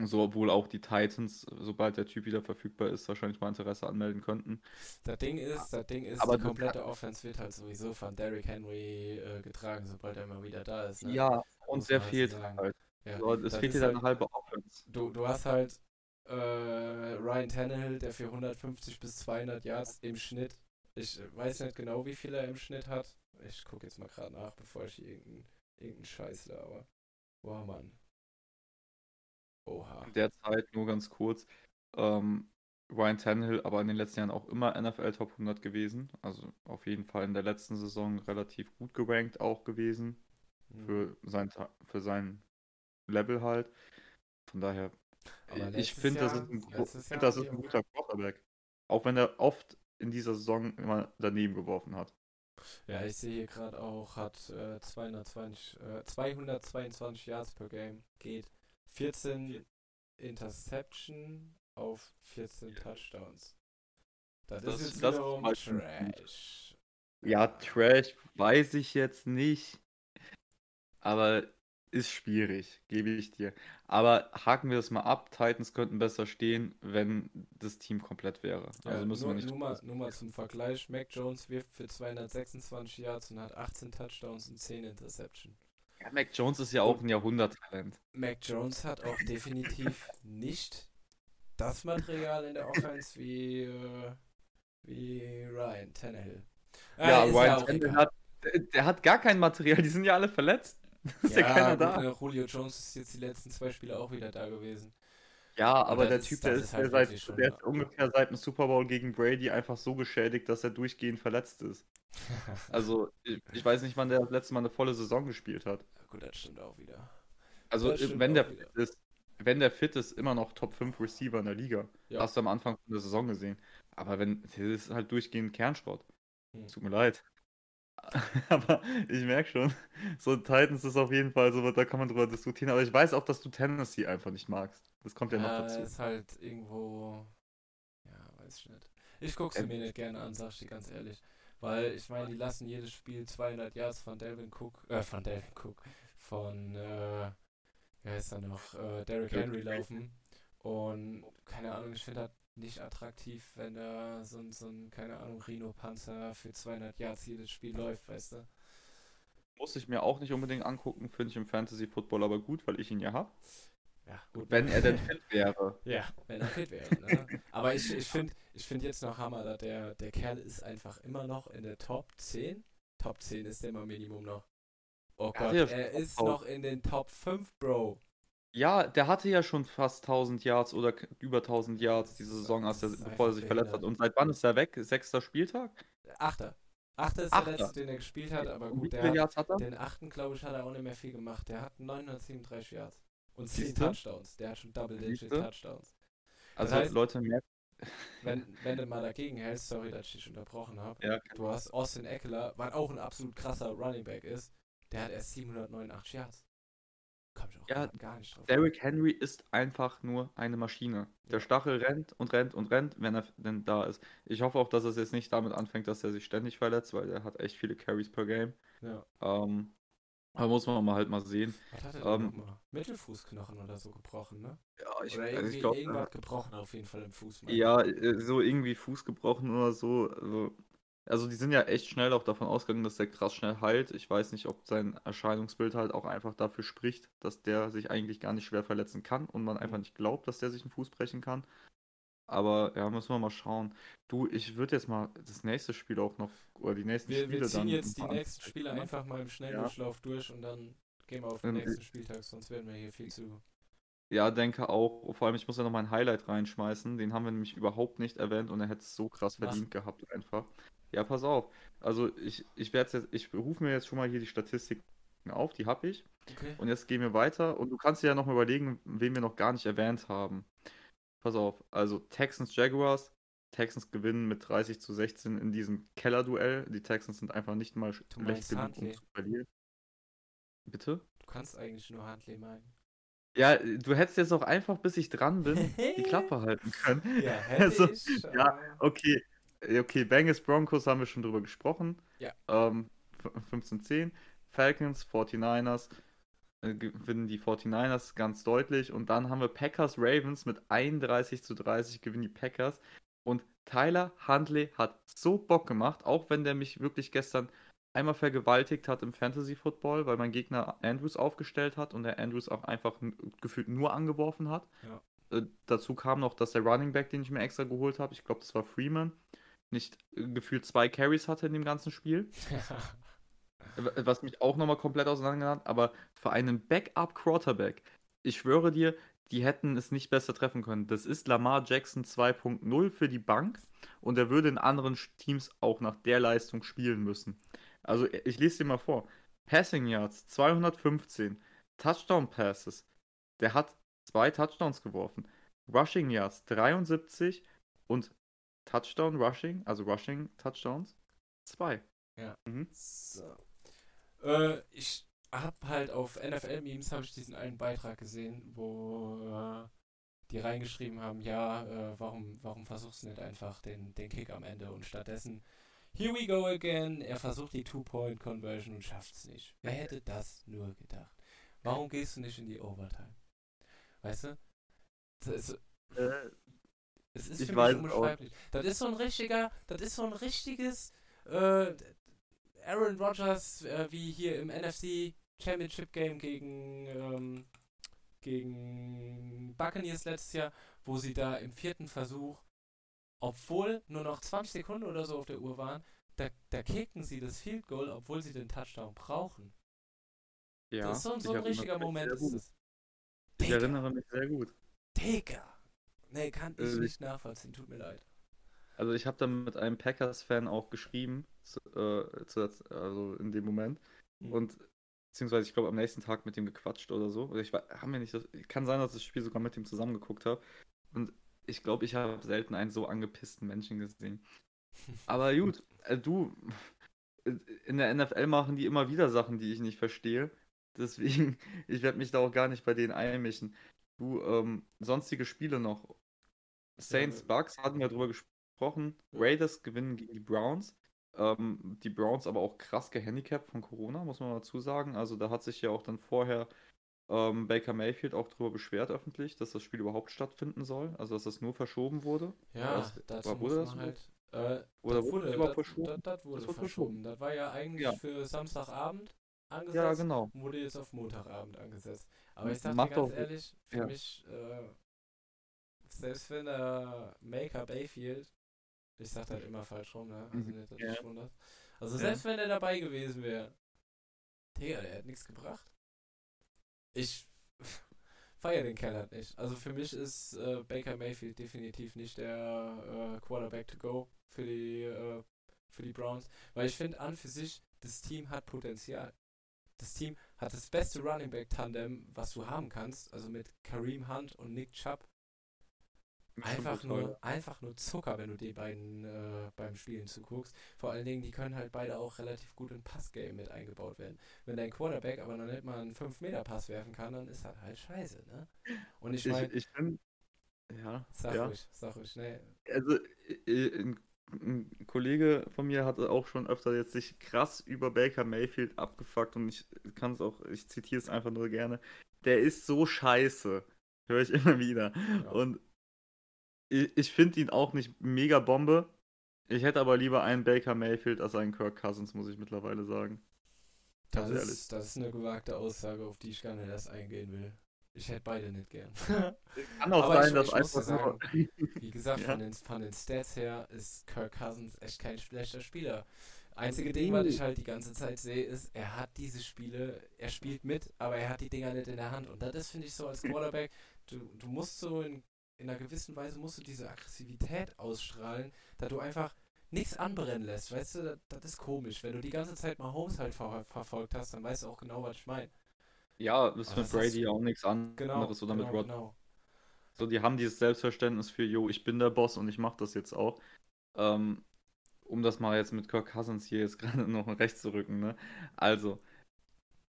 so, obwohl auch die Titans, sobald der Typ wieder verfügbar ist, wahrscheinlich mal Interesse anmelden könnten. Das Ding ist, das Ding ist, aber die komplette Offense wird halt sowieso von Derrick Henry äh, getragen, sobald er mal wieder da ist. Ne? Ja, und sehr viel halt. Ja, so, es fehlt dir halt, eine halbe Offense. Du, du hast halt äh, Ryan Tannehill, der für 150 bis 200 Yards im Schnitt, ich weiß nicht genau, wie viel er im Schnitt hat. Ich gucke jetzt mal gerade nach, bevor ich irgendeinen irgendein Scheiß laber. Boah, Mann. Oha. In der Zeit nur ganz kurz. Ähm, Ryan Tannehill aber in den letzten Jahren auch immer NFL Top 100 gewesen. Also auf jeden Fall in der letzten Saison relativ gut gerankt auch gewesen. Mhm. Für, sein, für sein Level halt. Von daher, ich finde, das, ist ein, find, das ist ein guter Quarterback. Auch wenn er oft in dieser Saison immer daneben geworfen hat. Ja, ich sehe hier gerade auch, hat äh, 220, äh, 222 Yards per Game. Geht. 14 Interception auf 14 Touchdowns. Das, das ist, das ist Trash. Ja, Trash weiß ich jetzt nicht. Aber ist schwierig, gebe ich dir. Aber haken wir das mal ab. Titans könnten besser stehen, wenn das Team komplett wäre. Ja, also müssen nur, wir nicht. Nur mal, nur mal zum Vergleich: Mac Jones wirft für 226 Yards und hat 18 Touchdowns und 10 Interception. Ja, Mac Jones ist ja auch ein Jahrhunderttalent. Mac Jones hat auch definitiv nicht das Material in der Offense wie, äh, wie Ryan Tannehill. Äh, ja, Ryan Tannehill hat, der hat gar kein Material, die sind ja alle verletzt. ist ja, ja keiner gut, da. Äh, Julio Jones ist jetzt die letzten zwei Spiele auch wieder da gewesen. Ja, aber der Typ, der ist, halt seit, schon, der ist ungefähr seit dem Super Bowl gegen Brady einfach so geschädigt, dass er durchgehend verletzt ist. also, ich, ich, weiß nicht, wann der das letzte Mal eine volle Saison gespielt hat. Ja, gut, das stimmt auch wieder. Also, wenn der, fit ist, wenn der fit ist, immer noch Top 5 Receiver in der Liga. Ja. Hast du am Anfang der Saison gesehen. Aber wenn, das ist halt durchgehend Kernschrott. Hm. Tut mir leid. aber ich merke schon, so Titans ist auf jeden Fall so, da kann man drüber diskutieren. Aber ich weiß auch, dass du Tennessee einfach nicht magst. Das kommt ja, ja noch dazu. ist halt irgendwo, ja, weiß ich nicht. Ich gucke es mir nicht gerne an, sag ich dir ganz ehrlich. Weil ich meine, die lassen jedes Spiel 200 Yards von Delvin Cook, äh, von Delvin Cook, von, äh, wie heißt er noch, äh, Derrick Henry laufen. Und keine Ahnung, ich finde das nicht attraktiv, wenn da so ein, so ein keine Ahnung, Rhino-Panzer für 200 Yards jedes Spiel läuft, weißt du? Muss ich mir auch nicht unbedingt angucken, finde ich im Fantasy-Football aber gut, weil ich ihn ja habe. Ja, gut. Wenn er denn fit wäre. Ja, wenn er fit wäre. Ne? aber ich, ich finde ich find jetzt noch Hammer, dass der, der Kerl ist einfach immer noch in der Top 10. Top 10 ist der mal Minimum noch. Oh Gott, er ist noch in den Top 5, Bro. Ja, der hatte ja schon fast 1000 Yards oder über 1000 Yards diese Saison, als er, bevor er sich verletzt hat. Und seit wann ist er weg? Sechster Spieltag? Achter. Achter ist Achter. der letzte, den er gespielt hat, aber gut, der Yards hat er? den achten, glaube ich, hat er auch nicht mehr viel gemacht. Der hat 937 Yards und 10 Siehste? Touchdowns. Der hat schon Double-Digit Touchdowns. Also das heißt, Leute merken. Wenn, wenn du mal dagegen hältst, sorry, dass ich dich unterbrochen habe. Ja, du hast Austin Eckler, was auch ein absolut krasser Running Back ist, der hat erst 789 Yards. Komm ich auch ja, gar nicht drauf. Derrick Henry ist einfach nur eine Maschine. Der Stachel rennt und rennt und rennt, wenn er denn da ist. Ich hoffe auch, dass es jetzt nicht damit anfängt, dass er sich ständig verletzt, weil er hat echt viele Carries per Game. Ja. Ähm, aber muss man mal halt mal sehen. Was hat er denn ähm, nochmal? Mittelfußknochen oder so gebrochen, ne? Ja, ich, oder also irgendwie, ich glaub, irgendwas gebrochen auf jeden Fall im Fuß. Ja, äh, so irgendwie Fuß gebrochen oder so. Also, also die sind ja echt schnell auch davon ausgegangen, dass der krass schnell heilt. Ich weiß nicht, ob sein Erscheinungsbild halt auch einfach dafür spricht, dass der sich eigentlich gar nicht schwer verletzen kann und man einfach nicht glaubt, dass der sich einen Fuß brechen kann. Aber ja, müssen wir mal schauen. Du, ich würde jetzt mal das nächste Spiel auch noch, oder die nächsten wir, Spiele wir ziehen dann. jetzt die nächsten Spiele einfach mal im Schnelldurchlauf ja. durch und dann gehen wir auf den ähm, nächsten Spieltag, sonst werden wir hier viel zu Ja, denke auch. Vor allem, ich muss ja noch mal ein Highlight reinschmeißen. Den haben wir nämlich überhaupt nicht erwähnt und er hätte es so krass Mach. verdient gehabt, einfach. Ja, pass auf. Also ich, ich werde jetzt, ich rufe mir jetzt schon mal hier die Statistiken auf, die habe ich. Okay. Und jetzt gehen wir weiter und du kannst dir ja noch mal überlegen, wen wir noch gar nicht erwähnt haben. Pass auf, also Texans Jaguars. Texans gewinnen mit 30 zu 16 in diesem Kellerduell. Die Texans sind einfach nicht mal schlecht genug, um zu verlieren. Bitte? Du kannst eigentlich nur Huntley meinen. Ja, du hättest jetzt auch einfach, bis ich dran bin, die Klappe halten können. Ja, hätte Also, ich. ja, Okay, okay, Bengals Broncos haben wir schon drüber gesprochen. Ja. Ähm, f- 15-10. Falcons, 49ers äh, gewinnen die 49ers ganz deutlich. Und dann haben wir Packers Ravens mit 31 zu 30 gewinnen die Packers. Und Tyler Huntley hat so Bock gemacht, auch wenn der mich wirklich gestern einmal vergewaltigt hat im Fantasy Football, weil mein Gegner Andrews aufgestellt hat und der Andrews auch einfach gefühlt nur angeworfen hat. Ja. Äh, dazu kam noch, dass der Running Back, den ich mir extra geholt habe, ich glaube, das war Freeman, nicht äh, gefühlt zwei Carries hatte in dem ganzen Spiel. Was mich auch nochmal komplett auseinandergenommen hat, aber für einen Backup-Quarterback, ich schwöre dir, die hätten es nicht besser treffen können. Das ist Lamar Jackson 2.0 für die Bank und er würde in anderen Teams auch nach der Leistung spielen müssen. Also äh, ich lese dir mal vor. Passing Yards 215, Touchdown Passes, der hat zwei Touchdowns geworfen. Rushing Yards 73 und Touchdown Rushing, also Rushing Touchdowns, zwei. So. Äh, ich hab halt auf NFL-Memes habe ich diesen einen Beitrag gesehen, wo äh, die reingeschrieben haben, ja, äh, warum, warum versuchst du nicht einfach den, den Kick am Ende und stattdessen Here we go again. Er versucht die Two-Point-Conversion und schafft es nicht. Wer hätte das nur gedacht? Warum gehst du nicht in die Overtime? Weißt du? Das ist, Äh, es ist Ich für mich es auch. unbeschreiblich. Das ist so ein richtiger, das ist so ein richtiges äh, Aaron Rodgers äh, wie hier im NFC Championship Game gegen ähm, gegen Buccaneers letztes Jahr, wo sie da im vierten Versuch, obwohl nur noch 20 Sekunden oder so auf der Uhr waren, da, da kicken sie das Field Goal, obwohl sie den Touchdown brauchen. ja, das ist so, so ein richtiger Moment. Ist das. Ich erinnere mich sehr gut. Digga. Nee, kann ich Äh, nicht nachvollziehen, tut mir leid. Also ich habe dann mit einem Packers-Fan auch geschrieben, zu, äh, zu, also in dem Moment. Mhm. Und beziehungsweise ich glaube am nächsten Tag mit dem gequatscht oder so. Oder ich war, haben wir nicht das, kann sein, dass ich das Spiel sogar mit dem zusammengeguckt habe. Und ich glaube, ich habe selten einen so angepissten Menschen gesehen. Aber gut, äh, du, in der NFL machen die immer wieder Sachen, die ich nicht verstehe. Deswegen, ich werde mich da auch gar nicht bei denen einmischen. Du, ähm, sonstige Spiele noch. Saints. Bucks hatten wir drüber gesprochen. Raiders gewinnen gegen die Browns. Ähm, die Browns aber auch krass gehandicapt von Corona, muss man mal dazu sagen. Also da hat sich ja auch dann vorher ähm, Baker Mayfield auch drüber beschwert öffentlich, dass das Spiel überhaupt stattfinden soll. Also dass das nur verschoben wurde. Ja, das- dazu wurde das halt. Äh, Oder wurde wurde, überhaupt verschoben? Das, wurde Das wurde verschoben. Das war ja eigentlich Ja. für Samstagabend angesetzt. Ja, genau. Wurde jetzt auf Montagabend angesetzt. Aber ich sag dir ganz ehrlich, für ja. mich, äh, selbst wenn der Maker Bayfield, ich sag halt immer falsch rum, ne? Also Mhm. nicht, dass Ja. ich wundert. Also Ja. selbst wenn er dabei gewesen wäre, Digga, der hat nichts gebracht. Ich feier den Kerl halt nicht. Also für mich ist äh, Baker Mayfield definitiv nicht der äh, Quarterback to go für die, äh, für die Browns. Weil ich finde an für sich, das Team hat Potenzial. Das Team hat das beste Running Back Tandem, was du haben kannst. Also mit Kareem Hunt und Nick Chubb. Einfach nur, einfach nur Zucker, wenn du die beiden äh, beim Spielen zuguckst. Vor allen Dingen, die können halt beide auch relativ gut in Passgame mit eingebaut werden. Wenn dein Quarterback aber noch nicht mal einen 5-Meter-Pass werfen kann, dann ist das halt scheiße, ne? Und ich meine, ich bin. Ja, sag ja. ruhig, sag ruhig, ne? Also, ein, ein Kollege von mir hat auch schon öfter jetzt sich krass über Baker Mayfield abgefuckt und ich kann es auch, ich zitiere es einfach nur gerne. Der ist so scheiße. Höre ich immer wieder. Ja. Und ich, ich finde ihn auch nicht mega Bombe. Ich hätte aber lieber einen Baker Mayfield als einen Kirk Cousins, muss ich mittlerweile sagen. Das ehrlich. ist, das ist eine gewagte Aussage, auf die ich gar nicht erst eingehen will. Ich hätte beide nicht gern. Kann auch Aber sein, ich- dass ich einfach nur. Wie gesagt, Ja. von, den, von den Stats her ist Kirk Cousins echt kein schlechter Spieler. Einzige Ding, was ich halt die ganze Zeit sehe, ist, er hat diese Spiele, er spielt mit, aber er hat die Dinger nicht in der Hand. Und das finde ich, so als Quarterback, du, du musst so in, in einer gewissen Weise musst du diese Aggressivität ausstrahlen, da du einfach nichts anbrennen lässt. Weißt du, das, ist komisch. Wenn du die ganze Zeit mal Holmes halt ver verfolgt hast, dann weißt du auch genau, was ich meine. Ja, ist mit Brady auch nichts anderes genau, oder genau, mit Rod. Genau. So, die haben dieses Selbstverständnis für, yo, ich bin der Boss und ich mache das jetzt auch. Ähm, um das mal jetzt mit Kirk Cousins hier jetzt gerade noch recht zu rücken, ne? Also,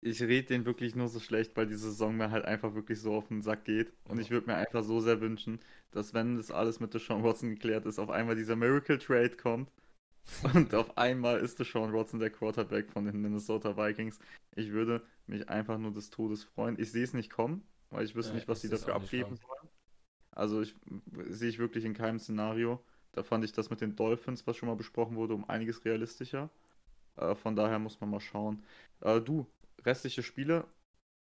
ich rede den wirklich nur so schlecht, weil diese Saison mir halt einfach wirklich so auf den Sack geht. Und ich würde mir einfach so sehr wünschen, dass wenn das alles mit Deshaun Watson geklärt ist, auf einmal dieser Miracle Trade kommt. Und auf einmal ist Deshaun Watson der Quarterback von den Minnesota Vikings. Ich würde mich einfach nur des Todes freuen. Ich sehe es nicht kommen, weil ich wüsste Ja, nicht, was sie dafür abgeben sollen. Also ich sehe ich wirklich in keinem Szenario. Da fand ich das mit den Dolphins, was schon mal besprochen wurde, um einiges realistischer. Äh, von daher muss man mal schauen. Äh, du, restliche Spiele,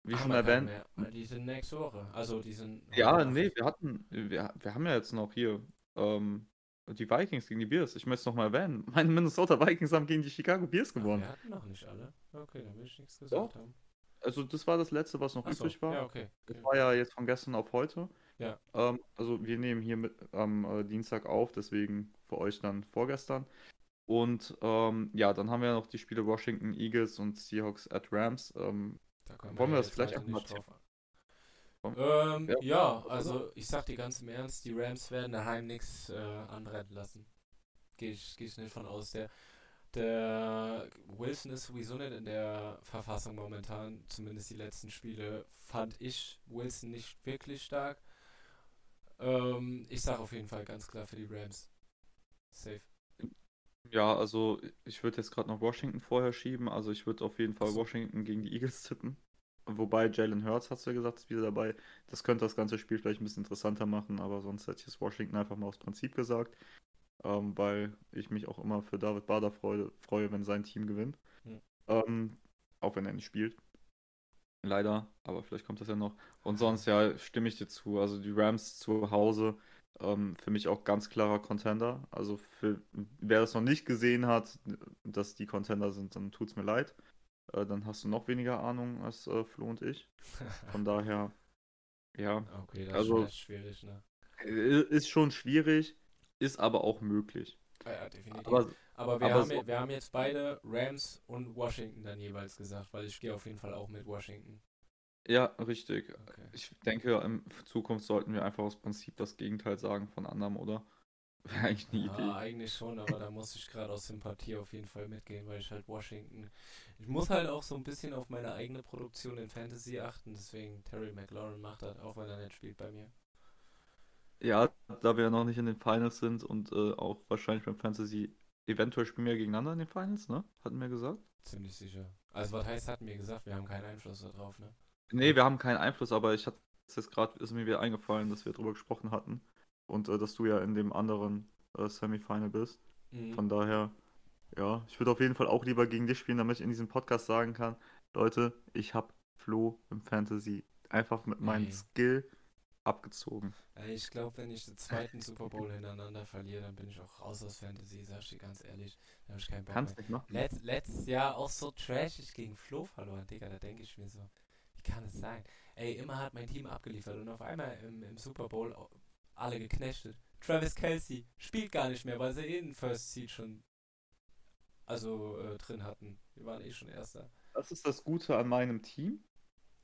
wie Haben schon erwähnt. mehr, Die sind nächste Woche. Also die sind. Ja, nee, wir hatten, wir, wir haben ja jetzt noch hier ähm, die Vikings gegen die Bears. Ich möchte es noch mal erwähnen. Meine Minnesota Vikings haben gegen die Chicago Bears Ach, gewonnen. wir hatten noch nicht alle. Okay, dann will ich nichts gesagt haben. Also das war das letzte, was noch Ach so, übrig war. ja, okay. Das war ja jetzt von gestern auf heute. Ja. Ähm, also wir nehmen hier mit am äh, Dienstag auf, deswegen für euch dann vorgestern. Und ähm, ja, dann haben wir noch die Spiele Washington Eagles und Seahawks at Rams. Ähm, Da Wollen wir das jetzt vielleicht einfach mal drauf Ähm, Ja. ja, also ich sag dir ganz im Ernst, die Rams werden daheim nichts äh, anrennen lassen. Gehe ich, geh ich nicht von aus. Der, der Wilson ist sowieso nicht in der Verfassung momentan, zumindest die letzten Spiele fand ich Wilson nicht wirklich stark. Ähm, ich sag auf jeden Fall ganz klar für die Rams. Safe. Ja, also ich würde jetzt gerade noch Washington vorher schieben. Also ich würde auf jeden Fall Ach so. Washington gegen die Eagles tippen. Wobei Jalen Hurts, hast du ja gesagt, ist wieder dabei. Das könnte das ganze Spiel vielleicht ein bisschen interessanter machen, aber sonst hätte ich es Washington einfach mal aus Prinzip gesagt. Ähm, weil ich mich auch immer für David Bader freue, freue wenn sein Team gewinnt. Hm. Ähm, auch wenn er nicht spielt. Leider, aber vielleicht kommt das ja noch. Und sonst, ja, stimme ich dir zu. Also die Rams zu Hause, ähm, für mich auch ganz klarer Contender. Also für wer das noch nicht gesehen hat, dass die Contender sind, dann tut es mir leid. Äh, dann hast du noch weniger Ahnung als äh, Flo und ich. Von daher, ja, okay, das also- ist schwierig, ne? ist schon schwierig, ist aber auch möglich. Ja, ja, definitiv. Aber Aber wir, Aber haben, so- wir haben jetzt beide Rams und Washington dann jeweils gesagt, weil ich gehe auf jeden Fall auch mit Washington. Ja, richtig. Okay. Ich denke, in Zukunft sollten wir einfach aus Prinzip das Gegenteil sagen von anderem, oder? Wäre eigentlich eine Ja, Idee. eigentlich schon, aber da muss ich gerade aus Sympathie auf jeden Fall mitgehen, weil ich halt Washington. Ich muss halt auch so ein bisschen auf meine eigene Produktion in Fantasy achten, deswegen Terry McLaurin macht das, auch wenn er nicht spielt bei mir. Ja, da wir ja noch nicht in den Finals sind und äh, auch wahrscheinlich beim Fantasy, eventuell spielen wir gegeneinander in den Finals, ne? Hatten wir gesagt? Ziemlich sicher. Also was heißt, hatten wir gesagt, wir haben keinen Einfluss darauf, ne? Nee, wir haben keinen Einfluss, aber ich hatte es jetzt gerade, ist mir wieder eingefallen, dass wir darüber gesprochen hatten und äh, dass du ja in dem anderen äh, Semifinal bist. Mhm. Von daher, ja, ich würde auf jeden Fall auch lieber gegen dich spielen, damit ich in diesem Podcast sagen kann, Leute, ich habe Flo im Fantasy einfach mit meinem Nee. Skill abgezogen. Ich glaube, wenn ich den zweiten Super Bowl hintereinander verliere, dann bin ich auch raus aus Fantasy, sag ich dir ganz ehrlich. Da habe ich keinen Bock Kannst mehr. nicht machen. Letz, letztes Jahr auch so trashig gegen Flo verloren, Digga, da denke ich mir so, kann es sein? Ey, immer hat mein Team abgeliefert und auf einmal im, im Super Bowl alle geknechtet. Travis Kelsey spielt gar nicht mehr, weil sie eh den First Seed schon also äh, drin hatten. Wir waren eh schon Erster. Das ist das Gute an meinem Team,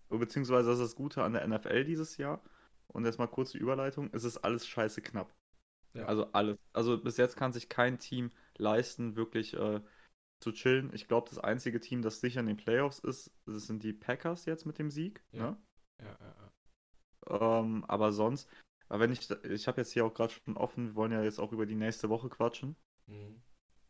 beziehungsweise das ist das Gute an der NFL dieses Jahr. Und jetzt mal kurz die Überleitung, es ist alles scheiße knapp. Ja. Also alles. Also bis jetzt kann sich kein Team leisten, wirklich äh, zu chillen. Ich glaube, das einzige Team, das sicher in den Playoffs ist, das sind die Packers jetzt mit dem Sieg. Ja. Ne? Ja, ja, ja. Ähm, aber sonst, aber wenn ich, ich habe jetzt hier auch gerade schon offen, wir wollen ja jetzt auch über die nächste Woche quatschen. Mhm.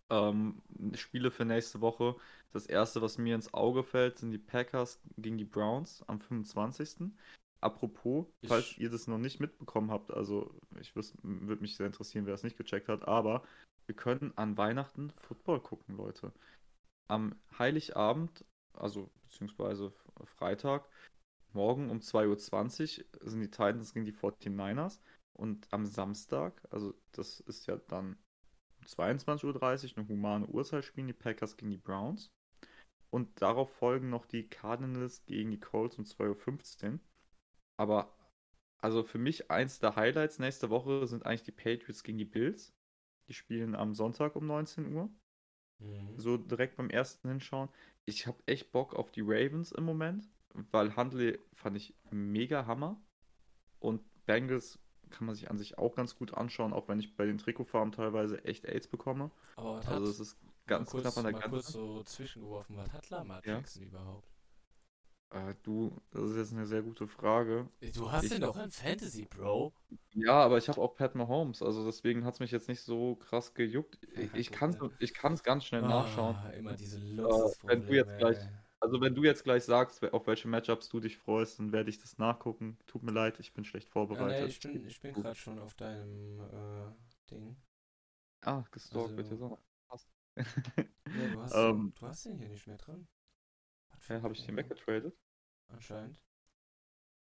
Ähm, Spiele für nächste Woche. Das erste, was mir ins Auge fällt, sind die Packers gegen die Browns am 25. Apropos, Ich- falls ihr das noch nicht mitbekommen habt, also ich würde mich sehr interessieren, wer das nicht gecheckt hat, aber wir können an Weihnachten Football gucken, Leute. Am Heiligabend, also beziehungsweise Freitag, morgen um 2.20 Uhr sind die Titans gegen die 49ers und am Samstag, also das ist ja dann um 22.30 Uhr, eine humane Uhrzeit, spielen die Packers gegen die Browns. Und darauf folgen noch die Cardinals gegen die Colts um 2.15 Uhr. Aber also für mich eins der Highlights nächste Woche sind eigentlich die Patriots gegen die Bills. Die spielen am Sonntag um 19 Uhr. Mhm. So direkt beim ersten Hinschauen. Ich habe echt Bock auf die Ravens im Moment, weil Handley fand ich mega Hammer. Und Bengals kann man sich an sich auch ganz gut anschauen, auch wenn ich bei den Trikotfarben teilweise echt AIDS bekomme. Aber Also es ist ganz kurz, knapp an der mal kurz Grenze. so zwischengeworfen, was hat Lamar Ja. Jackson überhaupt? Äh, du, das ist jetzt eine sehr gute Frage. Du hast Ich- den doch in Fantasy, Bro. Ja, aber ich habe auch Pat Mahomes, also deswegen hat es mich jetzt nicht so krass gejuckt. Ja, Ich kann es ich kann's ganz schnell nachschauen. Ah, immer diese wenn Luxusprobleme. du jetzt gleich-. Also wenn du jetzt gleich sagst, auf welche Matchups du dich freust, dann werde ich das nachgucken. Tut mir leid, ich bin schlecht Ja, vorbereitet. nee, ich bin, ich bin gerade schon auf deinem äh, Ding. Ah, gestalkt wird Also- auch noch. Passt. Nee, du, hast Ähm, den, du hast den hier nicht mehr drin. Was Hä, habe ich den Player? weggetradet? Anscheinend.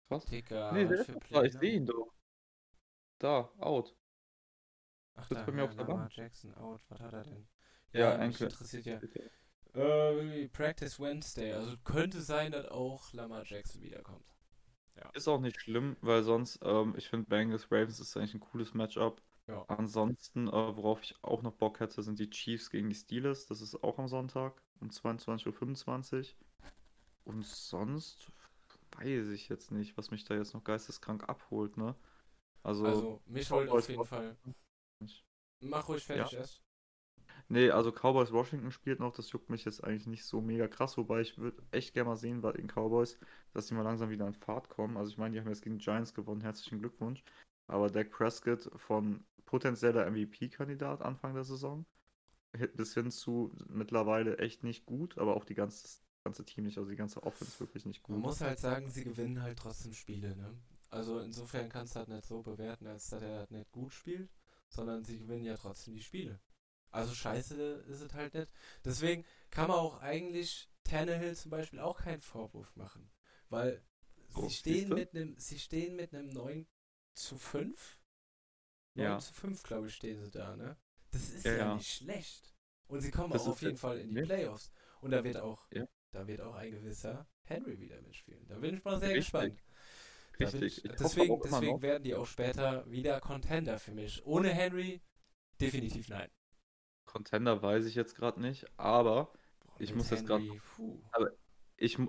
Krass. Dicker, nee, der was ist noch da, ich sehe ihn doch. Da, out. Ach, sitzt da, bei mir ja, auf der Lamar Bank. Jackson out. Was hat er denn? Ja, mich Enkel. interessiert ja. Äh, Practice Wednesday. Also könnte sein, dass auch Lamar Jackson wiederkommt. Ist auch nicht schlimm, weil sonst, ähm, ich finde Bengals Ravens ist eigentlich ein cooles Matchup. Ja. Ansonsten, äh, worauf ich auch noch Bock hätte, sind die Chiefs gegen die Steelers. Das ist auch am Sonntag um 22.25 Uhr. Und sonst weiß ich jetzt nicht, was mich da jetzt noch geisteskrank abholt, ne? Also, Also, mich holt auf jeden Fall. Mach ruhig fertig erst. Nee, also Cowboys Washington spielt noch, das juckt mich jetzt eigentlich nicht so mega krass, wobei ich würde echt gerne mal sehen bei den Cowboys, dass die mal langsam wieder in Fahrt kommen. Also ich meine, die haben jetzt gegen die Giants gewonnen, herzlichen Glückwunsch. Aber Dak Prescott von potenzieller MVP-Kandidat Anfang der Saison bis hin zu mittlerweile echt nicht gut, aber auch die ganze, ganze Team nicht, also die ganze Offense wirklich nicht Man gut. muss halt sagen, sie gewinnen halt trotzdem Spiele, ne? Also insofern kannst du halt nicht so bewerten, als dass er halt nicht gut spielt, sondern sie gewinnen ja trotzdem die Spiele. Also scheiße ist es halt nicht. Deswegen kann man auch eigentlich Tannehill zum Beispiel auch keinen Vorwurf machen. Weil Oh, sie stehen mit einem, sie stehen mit einem 9 zu 5. 9 Ja. zu 5, glaube ich, stehen sie da, ne? Das ist Ja, ja, ja. nicht schlecht. Und sie kommen Das auch auf jeden Fall in die. Playoffs. Und da wird auch, Ja. Da wird auch ein gewisser Henry wieder mitspielen. Da bin ich mal sehr Richtig. gespannt. Richtig. Ich, Ich hoffe deswegen deswegen werden die auch später wieder Contender für mich. Ohne Henry definitiv nein. Contender weiß ich jetzt gerade nicht, aber Boah, Ich muss jetzt puh. Ich,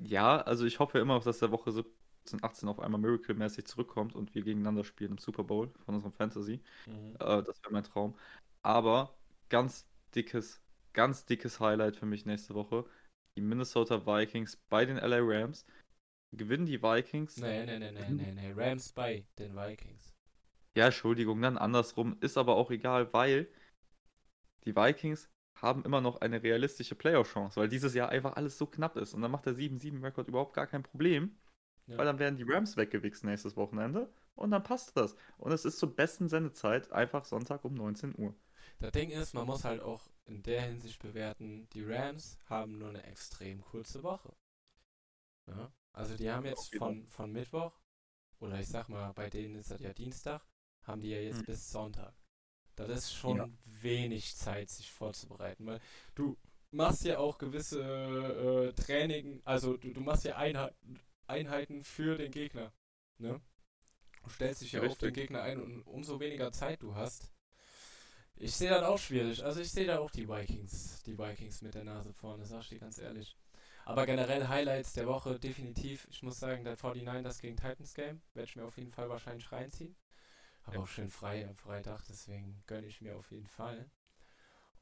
ja, also ich hoffe immer, dass der Woche 17, 18 auf einmal Miracle-mäßig zurückkommt und wir gegeneinander spielen im Super Bowl von unserem Fantasy. Mhm. Äh, das wäre mein Traum. Aber ganz dickes, ganz dickes Highlight für mich nächste Woche. Die Minnesota Vikings bei den LA Rams. Gewinnen die Vikings? Nee, nee, nee, nee, nee, nee. Rams bei den Vikings. Ja, Entschuldigung, dann andersrum. Ist aber auch egal, weil die Vikings haben immer noch eine realistische Playoff-Chance, weil dieses Jahr einfach alles so knapp ist. Und dann macht der 7-7-Rekord überhaupt gar kein Problem, Ja. weil dann werden die Rams weggewichst nächstes Wochenende und dann passt das. Und es ist zur besten Sendezeit einfach Sonntag um 19 Uhr. Das Ding ist, man muss halt auch in der Hinsicht bewerten, die Rams haben nur eine extrem kurze Woche. Ja? Also die haben jetzt jeden von, von Mittwoch, oder ich sag mal, bei denen ist das ja Dienstag, haben die ja jetzt Hm. bis Sonntag. Das ist schon Ja. wenig Zeit, sich vorzubereiten, weil du machst ja auch gewisse äh, Training, also du, du machst ja Einheiten, Einheiten für den Gegner. Ne? Du stellst dich ja auf den. Gegner ein und umso weniger Zeit du hast, ich sehe das auch schwierig. Also ich sehe da auch die Vikings, die Vikings mit der Nase vorne, sag ich dir ganz ehrlich. Aber generell Highlights der Woche definitiv. Ich muss sagen, der 49ers gegen Titans Game werde ich mir auf jeden Fall wahrscheinlich reinziehen. Habe Ja. auch schön frei am Freitag, deswegen gönne ich mir auf jeden Fall.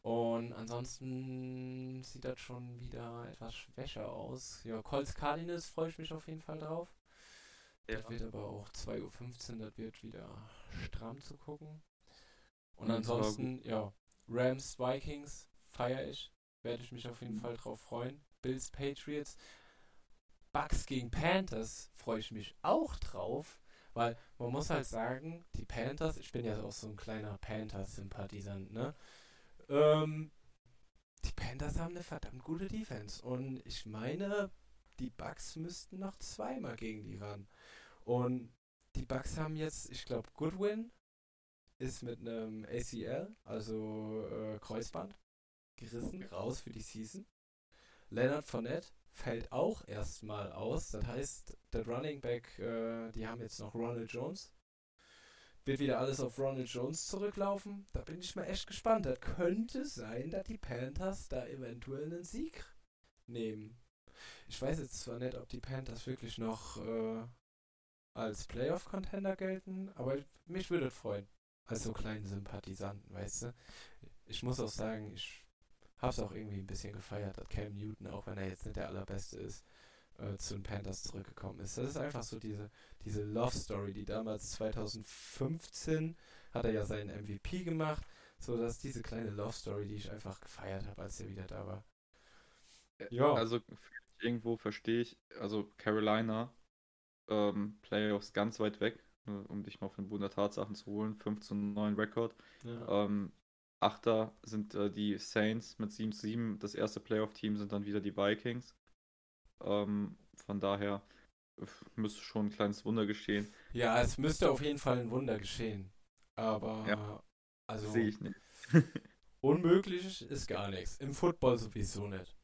Und ansonsten sieht das schon wieder etwas schwächer aus. Ja, Colts Cardinals freue ich mich auf jeden Fall drauf. Das wird aber auch 2.15 Uhr, das wird wieder stramm zu gucken. Und ansonsten, ja, Rams, Vikings feiere ich. Werde ich mich auf jeden. Fall drauf freuen. Bills, Patriots. Bucks gegen Panthers freue ich mich auch drauf. Weil man muss halt sagen, die Panthers, ich bin ja auch so ein kleiner Panthers-Sympathisant, ne? Ähm, die Panthers haben eine verdammt gute Defense. Und ich meine, die Bucks müssten noch zweimal gegen die ran. Und die Bucks haben jetzt, ich glaube, Goodwin ist mit einem ACL, also äh, Kreuzband, gerissen, raus für die Season. Leonard Fournette fällt auch erstmal aus. Das heißt, der Running Back, äh, die haben jetzt noch Ronald Jones. Wird wieder alles auf Ronald Jones zurücklaufen? Da bin ich mal echt gespannt. Das könnte sein, dass die Panthers da eventuell einen Sieg nehmen. Ich weiß jetzt zwar nicht, ob die Panthers wirklich noch äh, als Playoff-Contender gelten, aber mich würde freuen. Als so kleinen Sympathisanten, weißt du? Ich muss auch sagen, ich hab's auch irgendwie ein bisschen gefeiert, dass Cam Newton, auch wenn er jetzt nicht der allerbeste ist, äh, zu den Panthers zurückgekommen ist. Das ist einfach so diese, diese Love Story, die damals 2015 hat er ja seinen MVP gemacht, so dass diese kleine Love Story, die ich einfach gefeiert habe, als er wieder da war. Ja. Also irgendwo verstehe ich, also Carolina ähm, Playoffs ganz weit weg, um dich mal auf den Boden der Tatsachen zu holen. 15 9 Rekord. Ja. Ähm, Achter sind äh, die Saints mit 7-7. Das erste Playoff-Team sind dann wieder die Vikings. Ähm, von daher müsste schon ein kleines Wunder geschehen. Ja, es müsste auf jeden Fall ein Wunder geschehen. Aber ja, also sehe ich nicht. unmöglich ist gar nichts. Im Football sowieso nicht.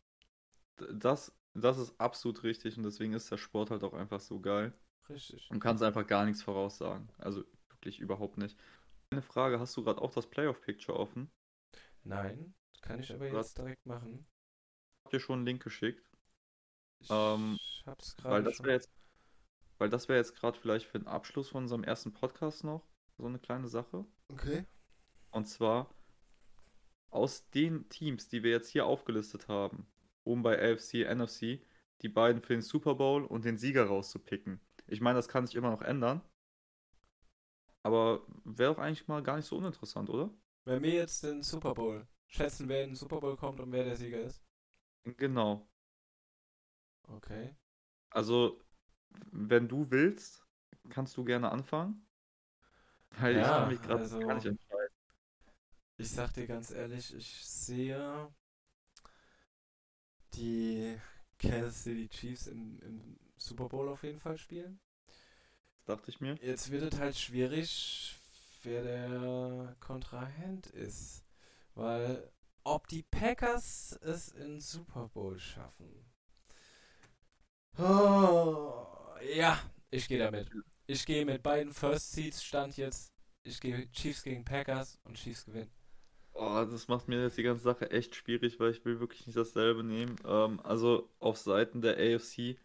Das das ist absolut richtig und deswegen ist der Sport halt auch einfach so geil. Richtig. Und kannst einfach gar nichts voraussagen. Also wirklich überhaupt nicht. Eine Frage, hast du gerade auch das Playoff-Picture offen? Nein, kann ich aber jetzt direkt machen. Ich hab dir schon einen Link geschickt. Ich ähm, hab's gerade weil das wäre jetzt, weil das wäre jetzt gerade vielleicht für den Abschluss von unserem ersten Podcast noch so eine kleine Sache. Okay. Und zwar aus den Teams, die wir jetzt hier aufgelistet haben, um bei AFC, NFC die beiden für den Super Bowl und den Sieger rauszupicken. Ich meine, das kann sich immer noch ändern. Aber wäre doch eigentlich mal gar nicht so uninteressant, oder? Wenn wir jetzt den Super Bowl schätzen, wer in den Super Bowl kommt und wer der Sieger ist. Genau. Okay. Also, wenn du willst, kannst du gerne anfangen. Weil ja, ich kann mich gerade also, gar nicht entscheiden. Ich sag dir ganz ehrlich, ich sehe die Kansas City Chiefs im, im Super Bowl auf jeden Fall spielen. Das dachte ich mir. Jetzt wird es halt schwierig, wer der Kontrahent ist. Weil ob die Packers es in Super Bowl schaffen. Oh, ja, ich gehe damit. Ich gehe mit beiden First Seeds Stand jetzt. Ich gehe Chiefs gegen Packers und Chiefs gewinnen. Oh, das macht mir jetzt die ganze Sache echt schwierig, weil ich will wirklich nicht dasselbe nehmen. Ähm, also auf Seiten der AFC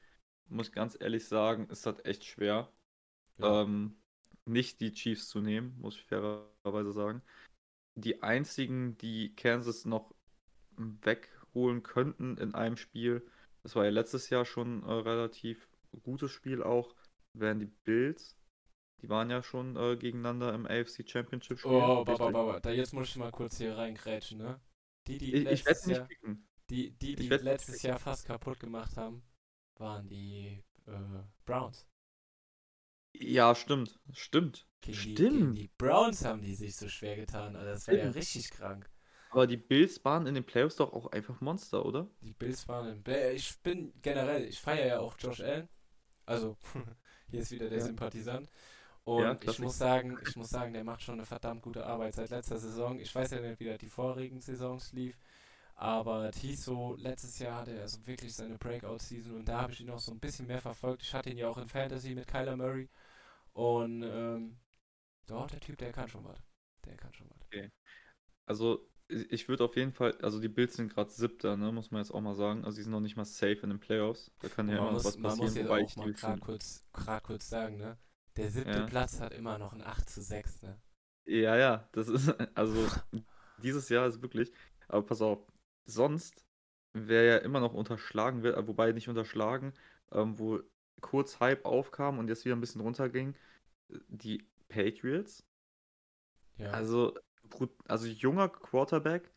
muss ich ganz ehrlich sagen, ist das echt schwer, ja. ähm, nicht die Chiefs zu nehmen, muss ich fairerweise sagen. Die einzigen, die Kansas noch wegholen könnten in einem Spiel, das war ja letztes Jahr schon ein äh, relativ gutes Spiel auch, wären die Bills. Die waren ja schon äh, gegeneinander im AFC Championship Spiel. Oh, Baba, Baba, da jetzt muss ich mal kurz hier reingrätschen, ne? Die, die ich, ich werde nicht picken. Die, die, die letztes Jahr fast kaputt gemacht haben, waren die äh, Browns. Ja, stimmt. Stimmt. Gegen stimmt. Die, gegen die Browns haben die sich so schwer getan. Also das war ja richtig krank. Aber die Bills waren in den Playoffs doch auch einfach Monster, oder? Die Bills waren in. Ich bin generell, ich feiere ja auch Josh Allen. Also, hier ist wieder der ja. Sympathisant. Und ja, ich muss sagen, ich muss sagen, der macht schon eine verdammt gute Arbeit seit letzter Saison. Ich weiß ja nicht, wie die vorigen Saisons lief, aber es hieß so, letztes Jahr hatte er also wirklich seine Breakout-Season und da habe ich ihn noch so ein bisschen mehr verfolgt. Ich hatte ihn ja auch in Fantasy mit Kyler Murray und ähm, doch, der Typ, der kann schon was. Der kann schon was. Okay. Also ich würde auf jeden Fall, also die Bills sind gerade siebter, ne, muss man jetzt auch mal sagen. Also die sind noch nicht mal safe in den Playoffs. Da kann ja immer muss, was passieren. Man muss jetzt auch mal gerade kurz, kurz sagen, ne? Der siebte ja. Platz hat immer noch ein 8 zu 6, ne? Ja, ja, das ist, also dieses Jahr ist wirklich, aber pass auf, sonst wer ja immer noch unterschlagen wird, wobei nicht unterschlagen, ähm, wo kurz Hype aufkam und jetzt wieder ein bisschen runterging, die Patriots. Ja. Also, also junger Quarterback,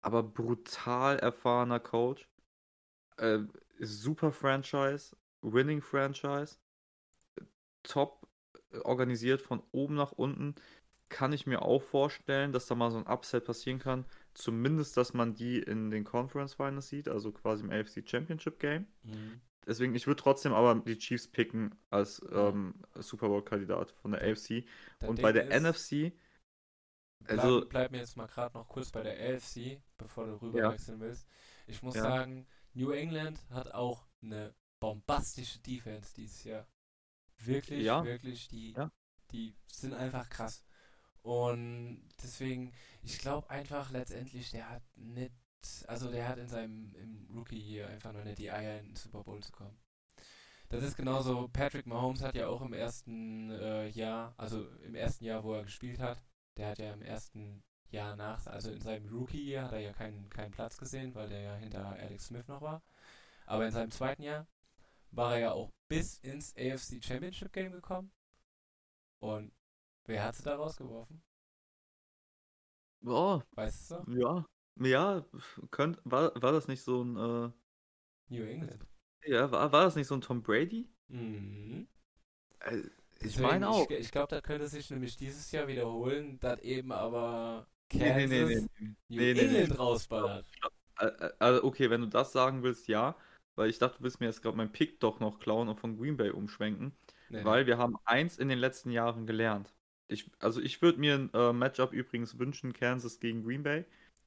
aber brutal erfahrener Coach. Äh, super Franchise, Winning Franchise, top organisiert von oben nach unten. Kann ich mir auch vorstellen, dass da mal so ein Upset passieren kann. Zumindest, dass man die in den Conference Finals sieht, also quasi im AFC Championship Game. Mhm. Deswegen, ich würde trotzdem aber die Chiefs picken als ähm, Super Bowl-Kandidat von der AFC. Der Und Ding bei der ist, NFC. Also, bleib, bleib mir jetzt mal gerade noch kurz bei der AFC, bevor du rüber ja. wechseln willst. Ich muss ja. sagen, New England hat auch eine bombastische Defense dieses Jahr. Wirklich, Ja. wirklich, die, die sind einfach krass. Und deswegen, ich glaube einfach letztendlich, der hat nicht, also der hat in seinem im Rookie hier einfach noch nicht die Eier in den Super Bowl zu kommen. Das ist genauso, Patrick Mahomes hat ja auch im ersten äh, Jahr, also im ersten Jahr, wo er gespielt hat, der hat ja im ersten Jahr nach, also in seinem Rookie-Jahr hat er ja keinen, keinen Platz gesehen, weil der ja hinter Alex Smith noch war. Aber in seinem zweiten Jahr war er ja auch bis ins AFC Championship Game gekommen. Und wer hat sie da rausgeworfen? Oh, Weißt du ja. Ja, könnt, war, war das nicht so ein, New England. äh, ja, war, war das nicht so ein Tom Brady? Mhm. Äh, ich meine auch. Ich, ich glaube, das könnte sich nämlich dieses Jahr wiederholen, dass eben aber Nee, Kansas nee, nee, nee. New Nee, nee, nee. England rausballert. Äh, äh, Also okay, wenn du das sagen willst, ja. Weil ich dachte, du willst mir jetzt gerade meinen Pick doch noch klauen und von Green Bay umschwenken. Nee, Weil wir haben eins in den letzten Jahren gelernt. Ich, also ich würde mir ein äh, Matchup übrigens wünschen, Kansas gegen Green Bay.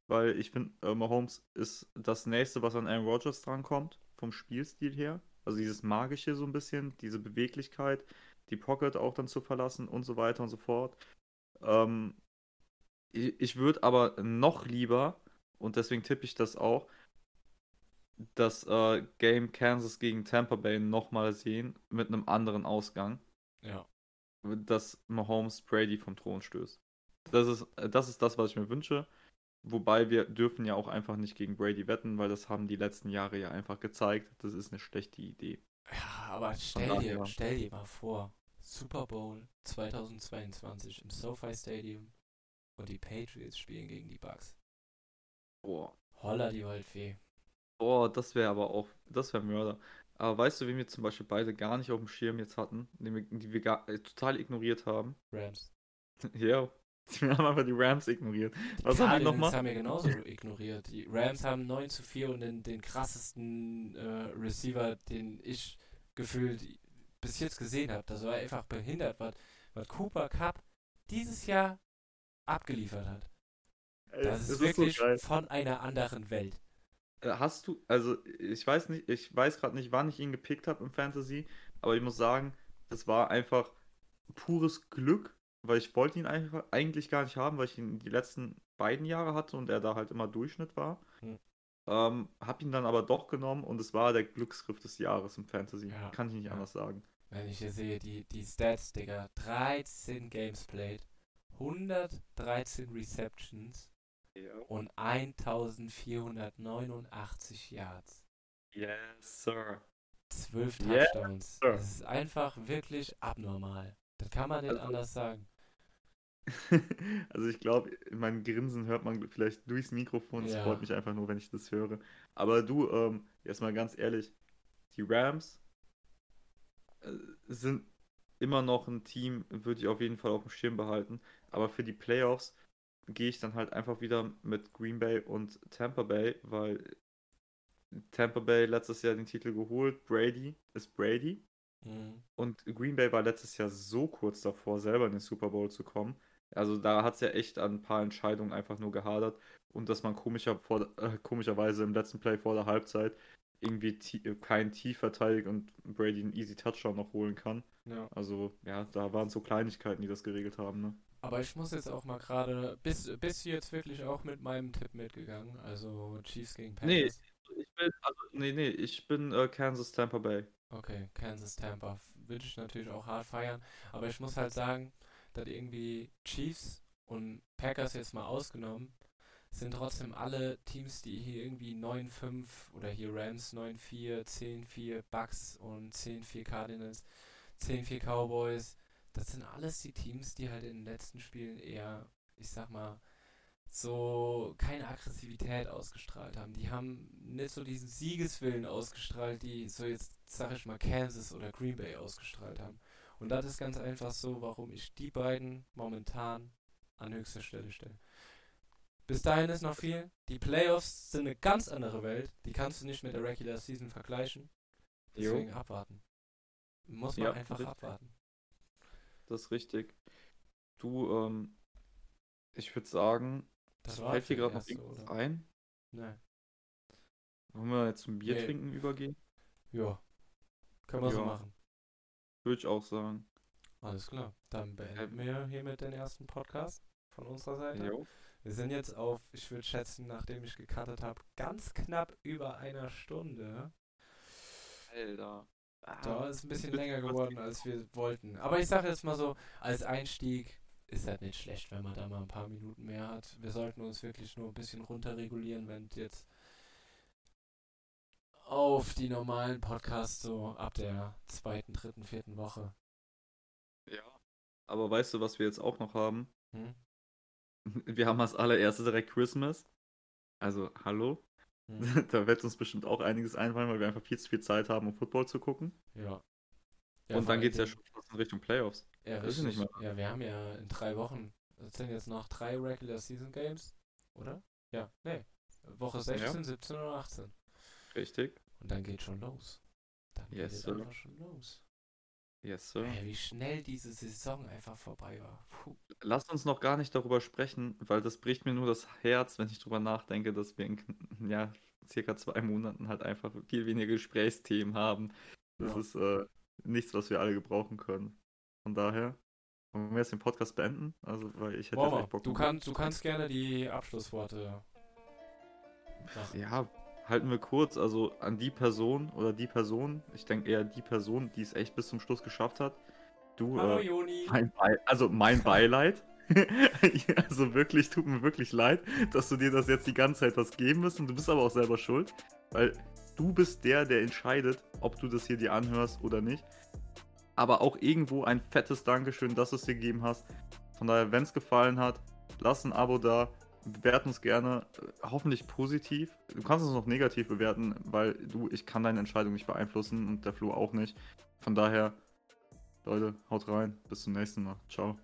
Weil ich finde, äh, Mahomes ist das nächste, was an Aaron Rodgers drankommt, vom Spielstil her. Also dieses Magische so ein bisschen, diese Beweglichkeit, die Pocket auch dann zu verlassen und so weiter und so fort. Ähm, ich ich würde aber noch lieber, und deswegen tippe ich das auch, das äh, Game Kansas gegen Tampa Bay nochmal sehen mit einem anderen Ausgang, Ja. Dass Mahomes Brady vom Thron stößt. Das ist, das ist das, was ich mir wünsche. Wobei wir dürfen ja auch einfach nicht gegen Brady wetten, weil das haben die letzten Jahre ja einfach gezeigt. Das ist eine schlechte Idee. Ja, aber stell dir, stell dir mal vor, Super Bowl 2022 im SoFi Stadium und die Patriots spielen gegen die Bucks. Boah, Holla die Waldfee. Boah, das wäre aber auch, das wäre Mörder. Aber weißt du, wen wir zum Beispiel beide gar nicht auf dem Schirm jetzt hatten, den wir, die wir gar, äh, total ignoriert haben? Rams. ja, wir haben einfach die Rams ignoriert. Was Klar, haben wir nochmal? haben wir genauso ignoriert. Die Rams haben 9 zu 4 und den, den krassesten äh, Receiver, den ich gefühlt bis jetzt gesehen habe. Das war einfach behindert, was, was Cooper Cup dieses Jahr abgeliefert hat. Ey, Das ist es wirklich so von einer anderen Welt. Äh, Hast du, also ich weiß nicht, ich weiß gerade nicht, wann ich ihn gepickt habe im Fantasy, aber ich muss sagen, das war einfach pures Glück, weil ich wollte ihn einfach eigentlich gar nicht haben, weil ich ihn die letzten beiden Jahre hatte und er da halt immer Durchschnitt war. Hm. Ähm, hab ihn dann aber doch genommen und es war der Glücksgriff des Jahres im Fantasy. Ja, Kann ich nicht ja. anders sagen. Wenn ich hier sehe, die, die Stats, Digga. 13 Games played, 113 Receptions und 1489 Yards. Yes, sir. 12 Yes, Touchdowns. sir. Das ist einfach wirklich abnormal. Das kann man nicht Also- anders sagen. Also ich glaube, mein Grinsen hört man vielleicht durchs Mikrofon. Es Ja. freut mich einfach nur, wenn ich das höre. Aber du, ähm, jetzt mal ganz ehrlich, die Rams äh, sind immer noch ein Team, würde ich auf jeden Fall auf dem Schirm behalten. Aber für die Playoffs gehe ich dann halt einfach wieder mit Green Bay und Tampa Bay, weil Tampa Bay letztes Jahr den Titel geholt. Brady ist Brady. Mhm. Und Green Bay war letztes Jahr so kurz davor, selber in den Super Bowl zu kommen. Also da hat es ja echt an ein paar Entscheidungen einfach nur gehadert. Und dass man komischer vor, äh, komischerweise im letzten Play vor der Halbzeit irgendwie äh, keinen Tief verteidigt und Brady einen easy Touchdown noch holen kann. Ja. Also ja, da waren so Kleinigkeiten, die das geregelt haben. Ne? Aber ich muss jetzt auch mal gerade, bist, bist du jetzt wirklich auch mit meinem Tipp mitgegangen? Also Chiefs gegen Nee. Panthers? Ich bin, also, nee, nee, ich bin äh, Kansas Tampa Bay. Okay, Kansas Tampa. Würde ich natürlich auch hart feiern. Aber ich muss halt sagen, dass irgendwie Chiefs und Packers jetzt mal ausgenommen, sind trotzdem alle Teams, die hier irgendwie 9-5 oder hier Rams 9-4, 10-4, Bucks und 10-4 Cardinals, 10-4 Cowboys. Das sind alles die Teams, die halt in den letzten Spielen eher, ich sag mal, so keine Aggressivität ausgestrahlt haben. Die haben nicht so diesen Siegeswillen ausgestrahlt, die so jetzt, sag ich mal, Kansas oder Green Bay ausgestrahlt haben. Und das ist ganz einfach so, warum ich die beiden momentan an höchster Stelle stelle. Bis dahin ist noch viel. Die Playoffs sind eine ganz andere Welt. Die kannst du nicht mit der Regular Season vergleichen. Jo. Deswegen abwarten. Muss man Ja, einfach abwarten. Das ist richtig. Du, ähm, ich würde sagen, Das war fällt dir gerade noch irgendwas oder? ein? Nein. Wollen wir jetzt zum Bier Nee. trinken übergehen? Ja. Können wir so Ja. machen. Würde ich auch sagen. Alles klar. Dann beenden wir hiermit den ersten Podcast von unserer Seite. Jo. Wir sind jetzt auf, ich würde schätzen, nachdem ich gekartet habe, ganz knapp über einer Stunde. Alter. Da ist ein bisschen länger geworden, als wir wollten. Aber ich sage jetzt mal so, als Einstieg ist das nicht schlecht, wenn man da mal ein paar Minuten mehr hat. Wir sollten uns wirklich nur ein bisschen runterregulieren, wenn jetzt auf die normalen Podcasts so ab der zweiten, dritten, vierten Woche. Ja. Aber weißt du, was wir jetzt auch noch haben? Hm? Wir haben als allererstes direkt Christmas. Also, hallo? Hm? da wird uns bestimmt auch einiges einfallen, weil wir einfach viel zu viel Zeit haben, um Football zu gucken. Ja. Und vor dann geht es ja schon fast in Richtung Playoffs. Ja, Das ist richtig. nicht Ja, wir haben ja in drei Wochen, das sind jetzt noch drei Regular Season Games, oder? Ja, nee. Woche 16, 17 oder 18. Richtig. Und dann geht schon los. Dann Yes, geht es einfach schon los. Yes, sir. Ey, wie schnell diese Saison einfach vorbei war. Puh. Lasst uns noch gar nicht darüber sprechen, weil das bricht mir nur das Herz, wenn ich drüber nachdenke, dass wir in ja, circa zwei Monaten halt einfach viel weniger Gesprächsthemen haben. Das Ja. ist äh, nichts, was wir alle gebrauchen können. Von daher, wollen wir jetzt den Podcast beenden? Also, weil ich hätte echt Bock du, kannst, du kannst gerne die Abschlussworte machen. Ja, halten wir kurz. Also an die Person oder die Person, ich denke eher die Person, die es echt bis zum Schluss geschafft hat. Du, Hallo äh, Joni. mein also mein Beileid. also wirklich, tut mir wirklich leid, dass du dir das jetzt die ganze Zeit was geben musst und du bist aber auch selber schuld, weil du bist der, der entscheidet, ob du das hier dir anhörst oder nicht. Aber auch irgendwo ein fettes Dankeschön, dass du es dir gegeben hast. Von daher, wenn es gefallen hat, lass ein Abo da, bewerten uns gerne, äh, hoffentlich positiv. Du kannst uns noch negativ bewerten, weil du, ich kann deine Entscheidung nicht beeinflussen und der Flo auch nicht. Von daher, Leute, haut rein, bis zum nächsten Mal. Ciao.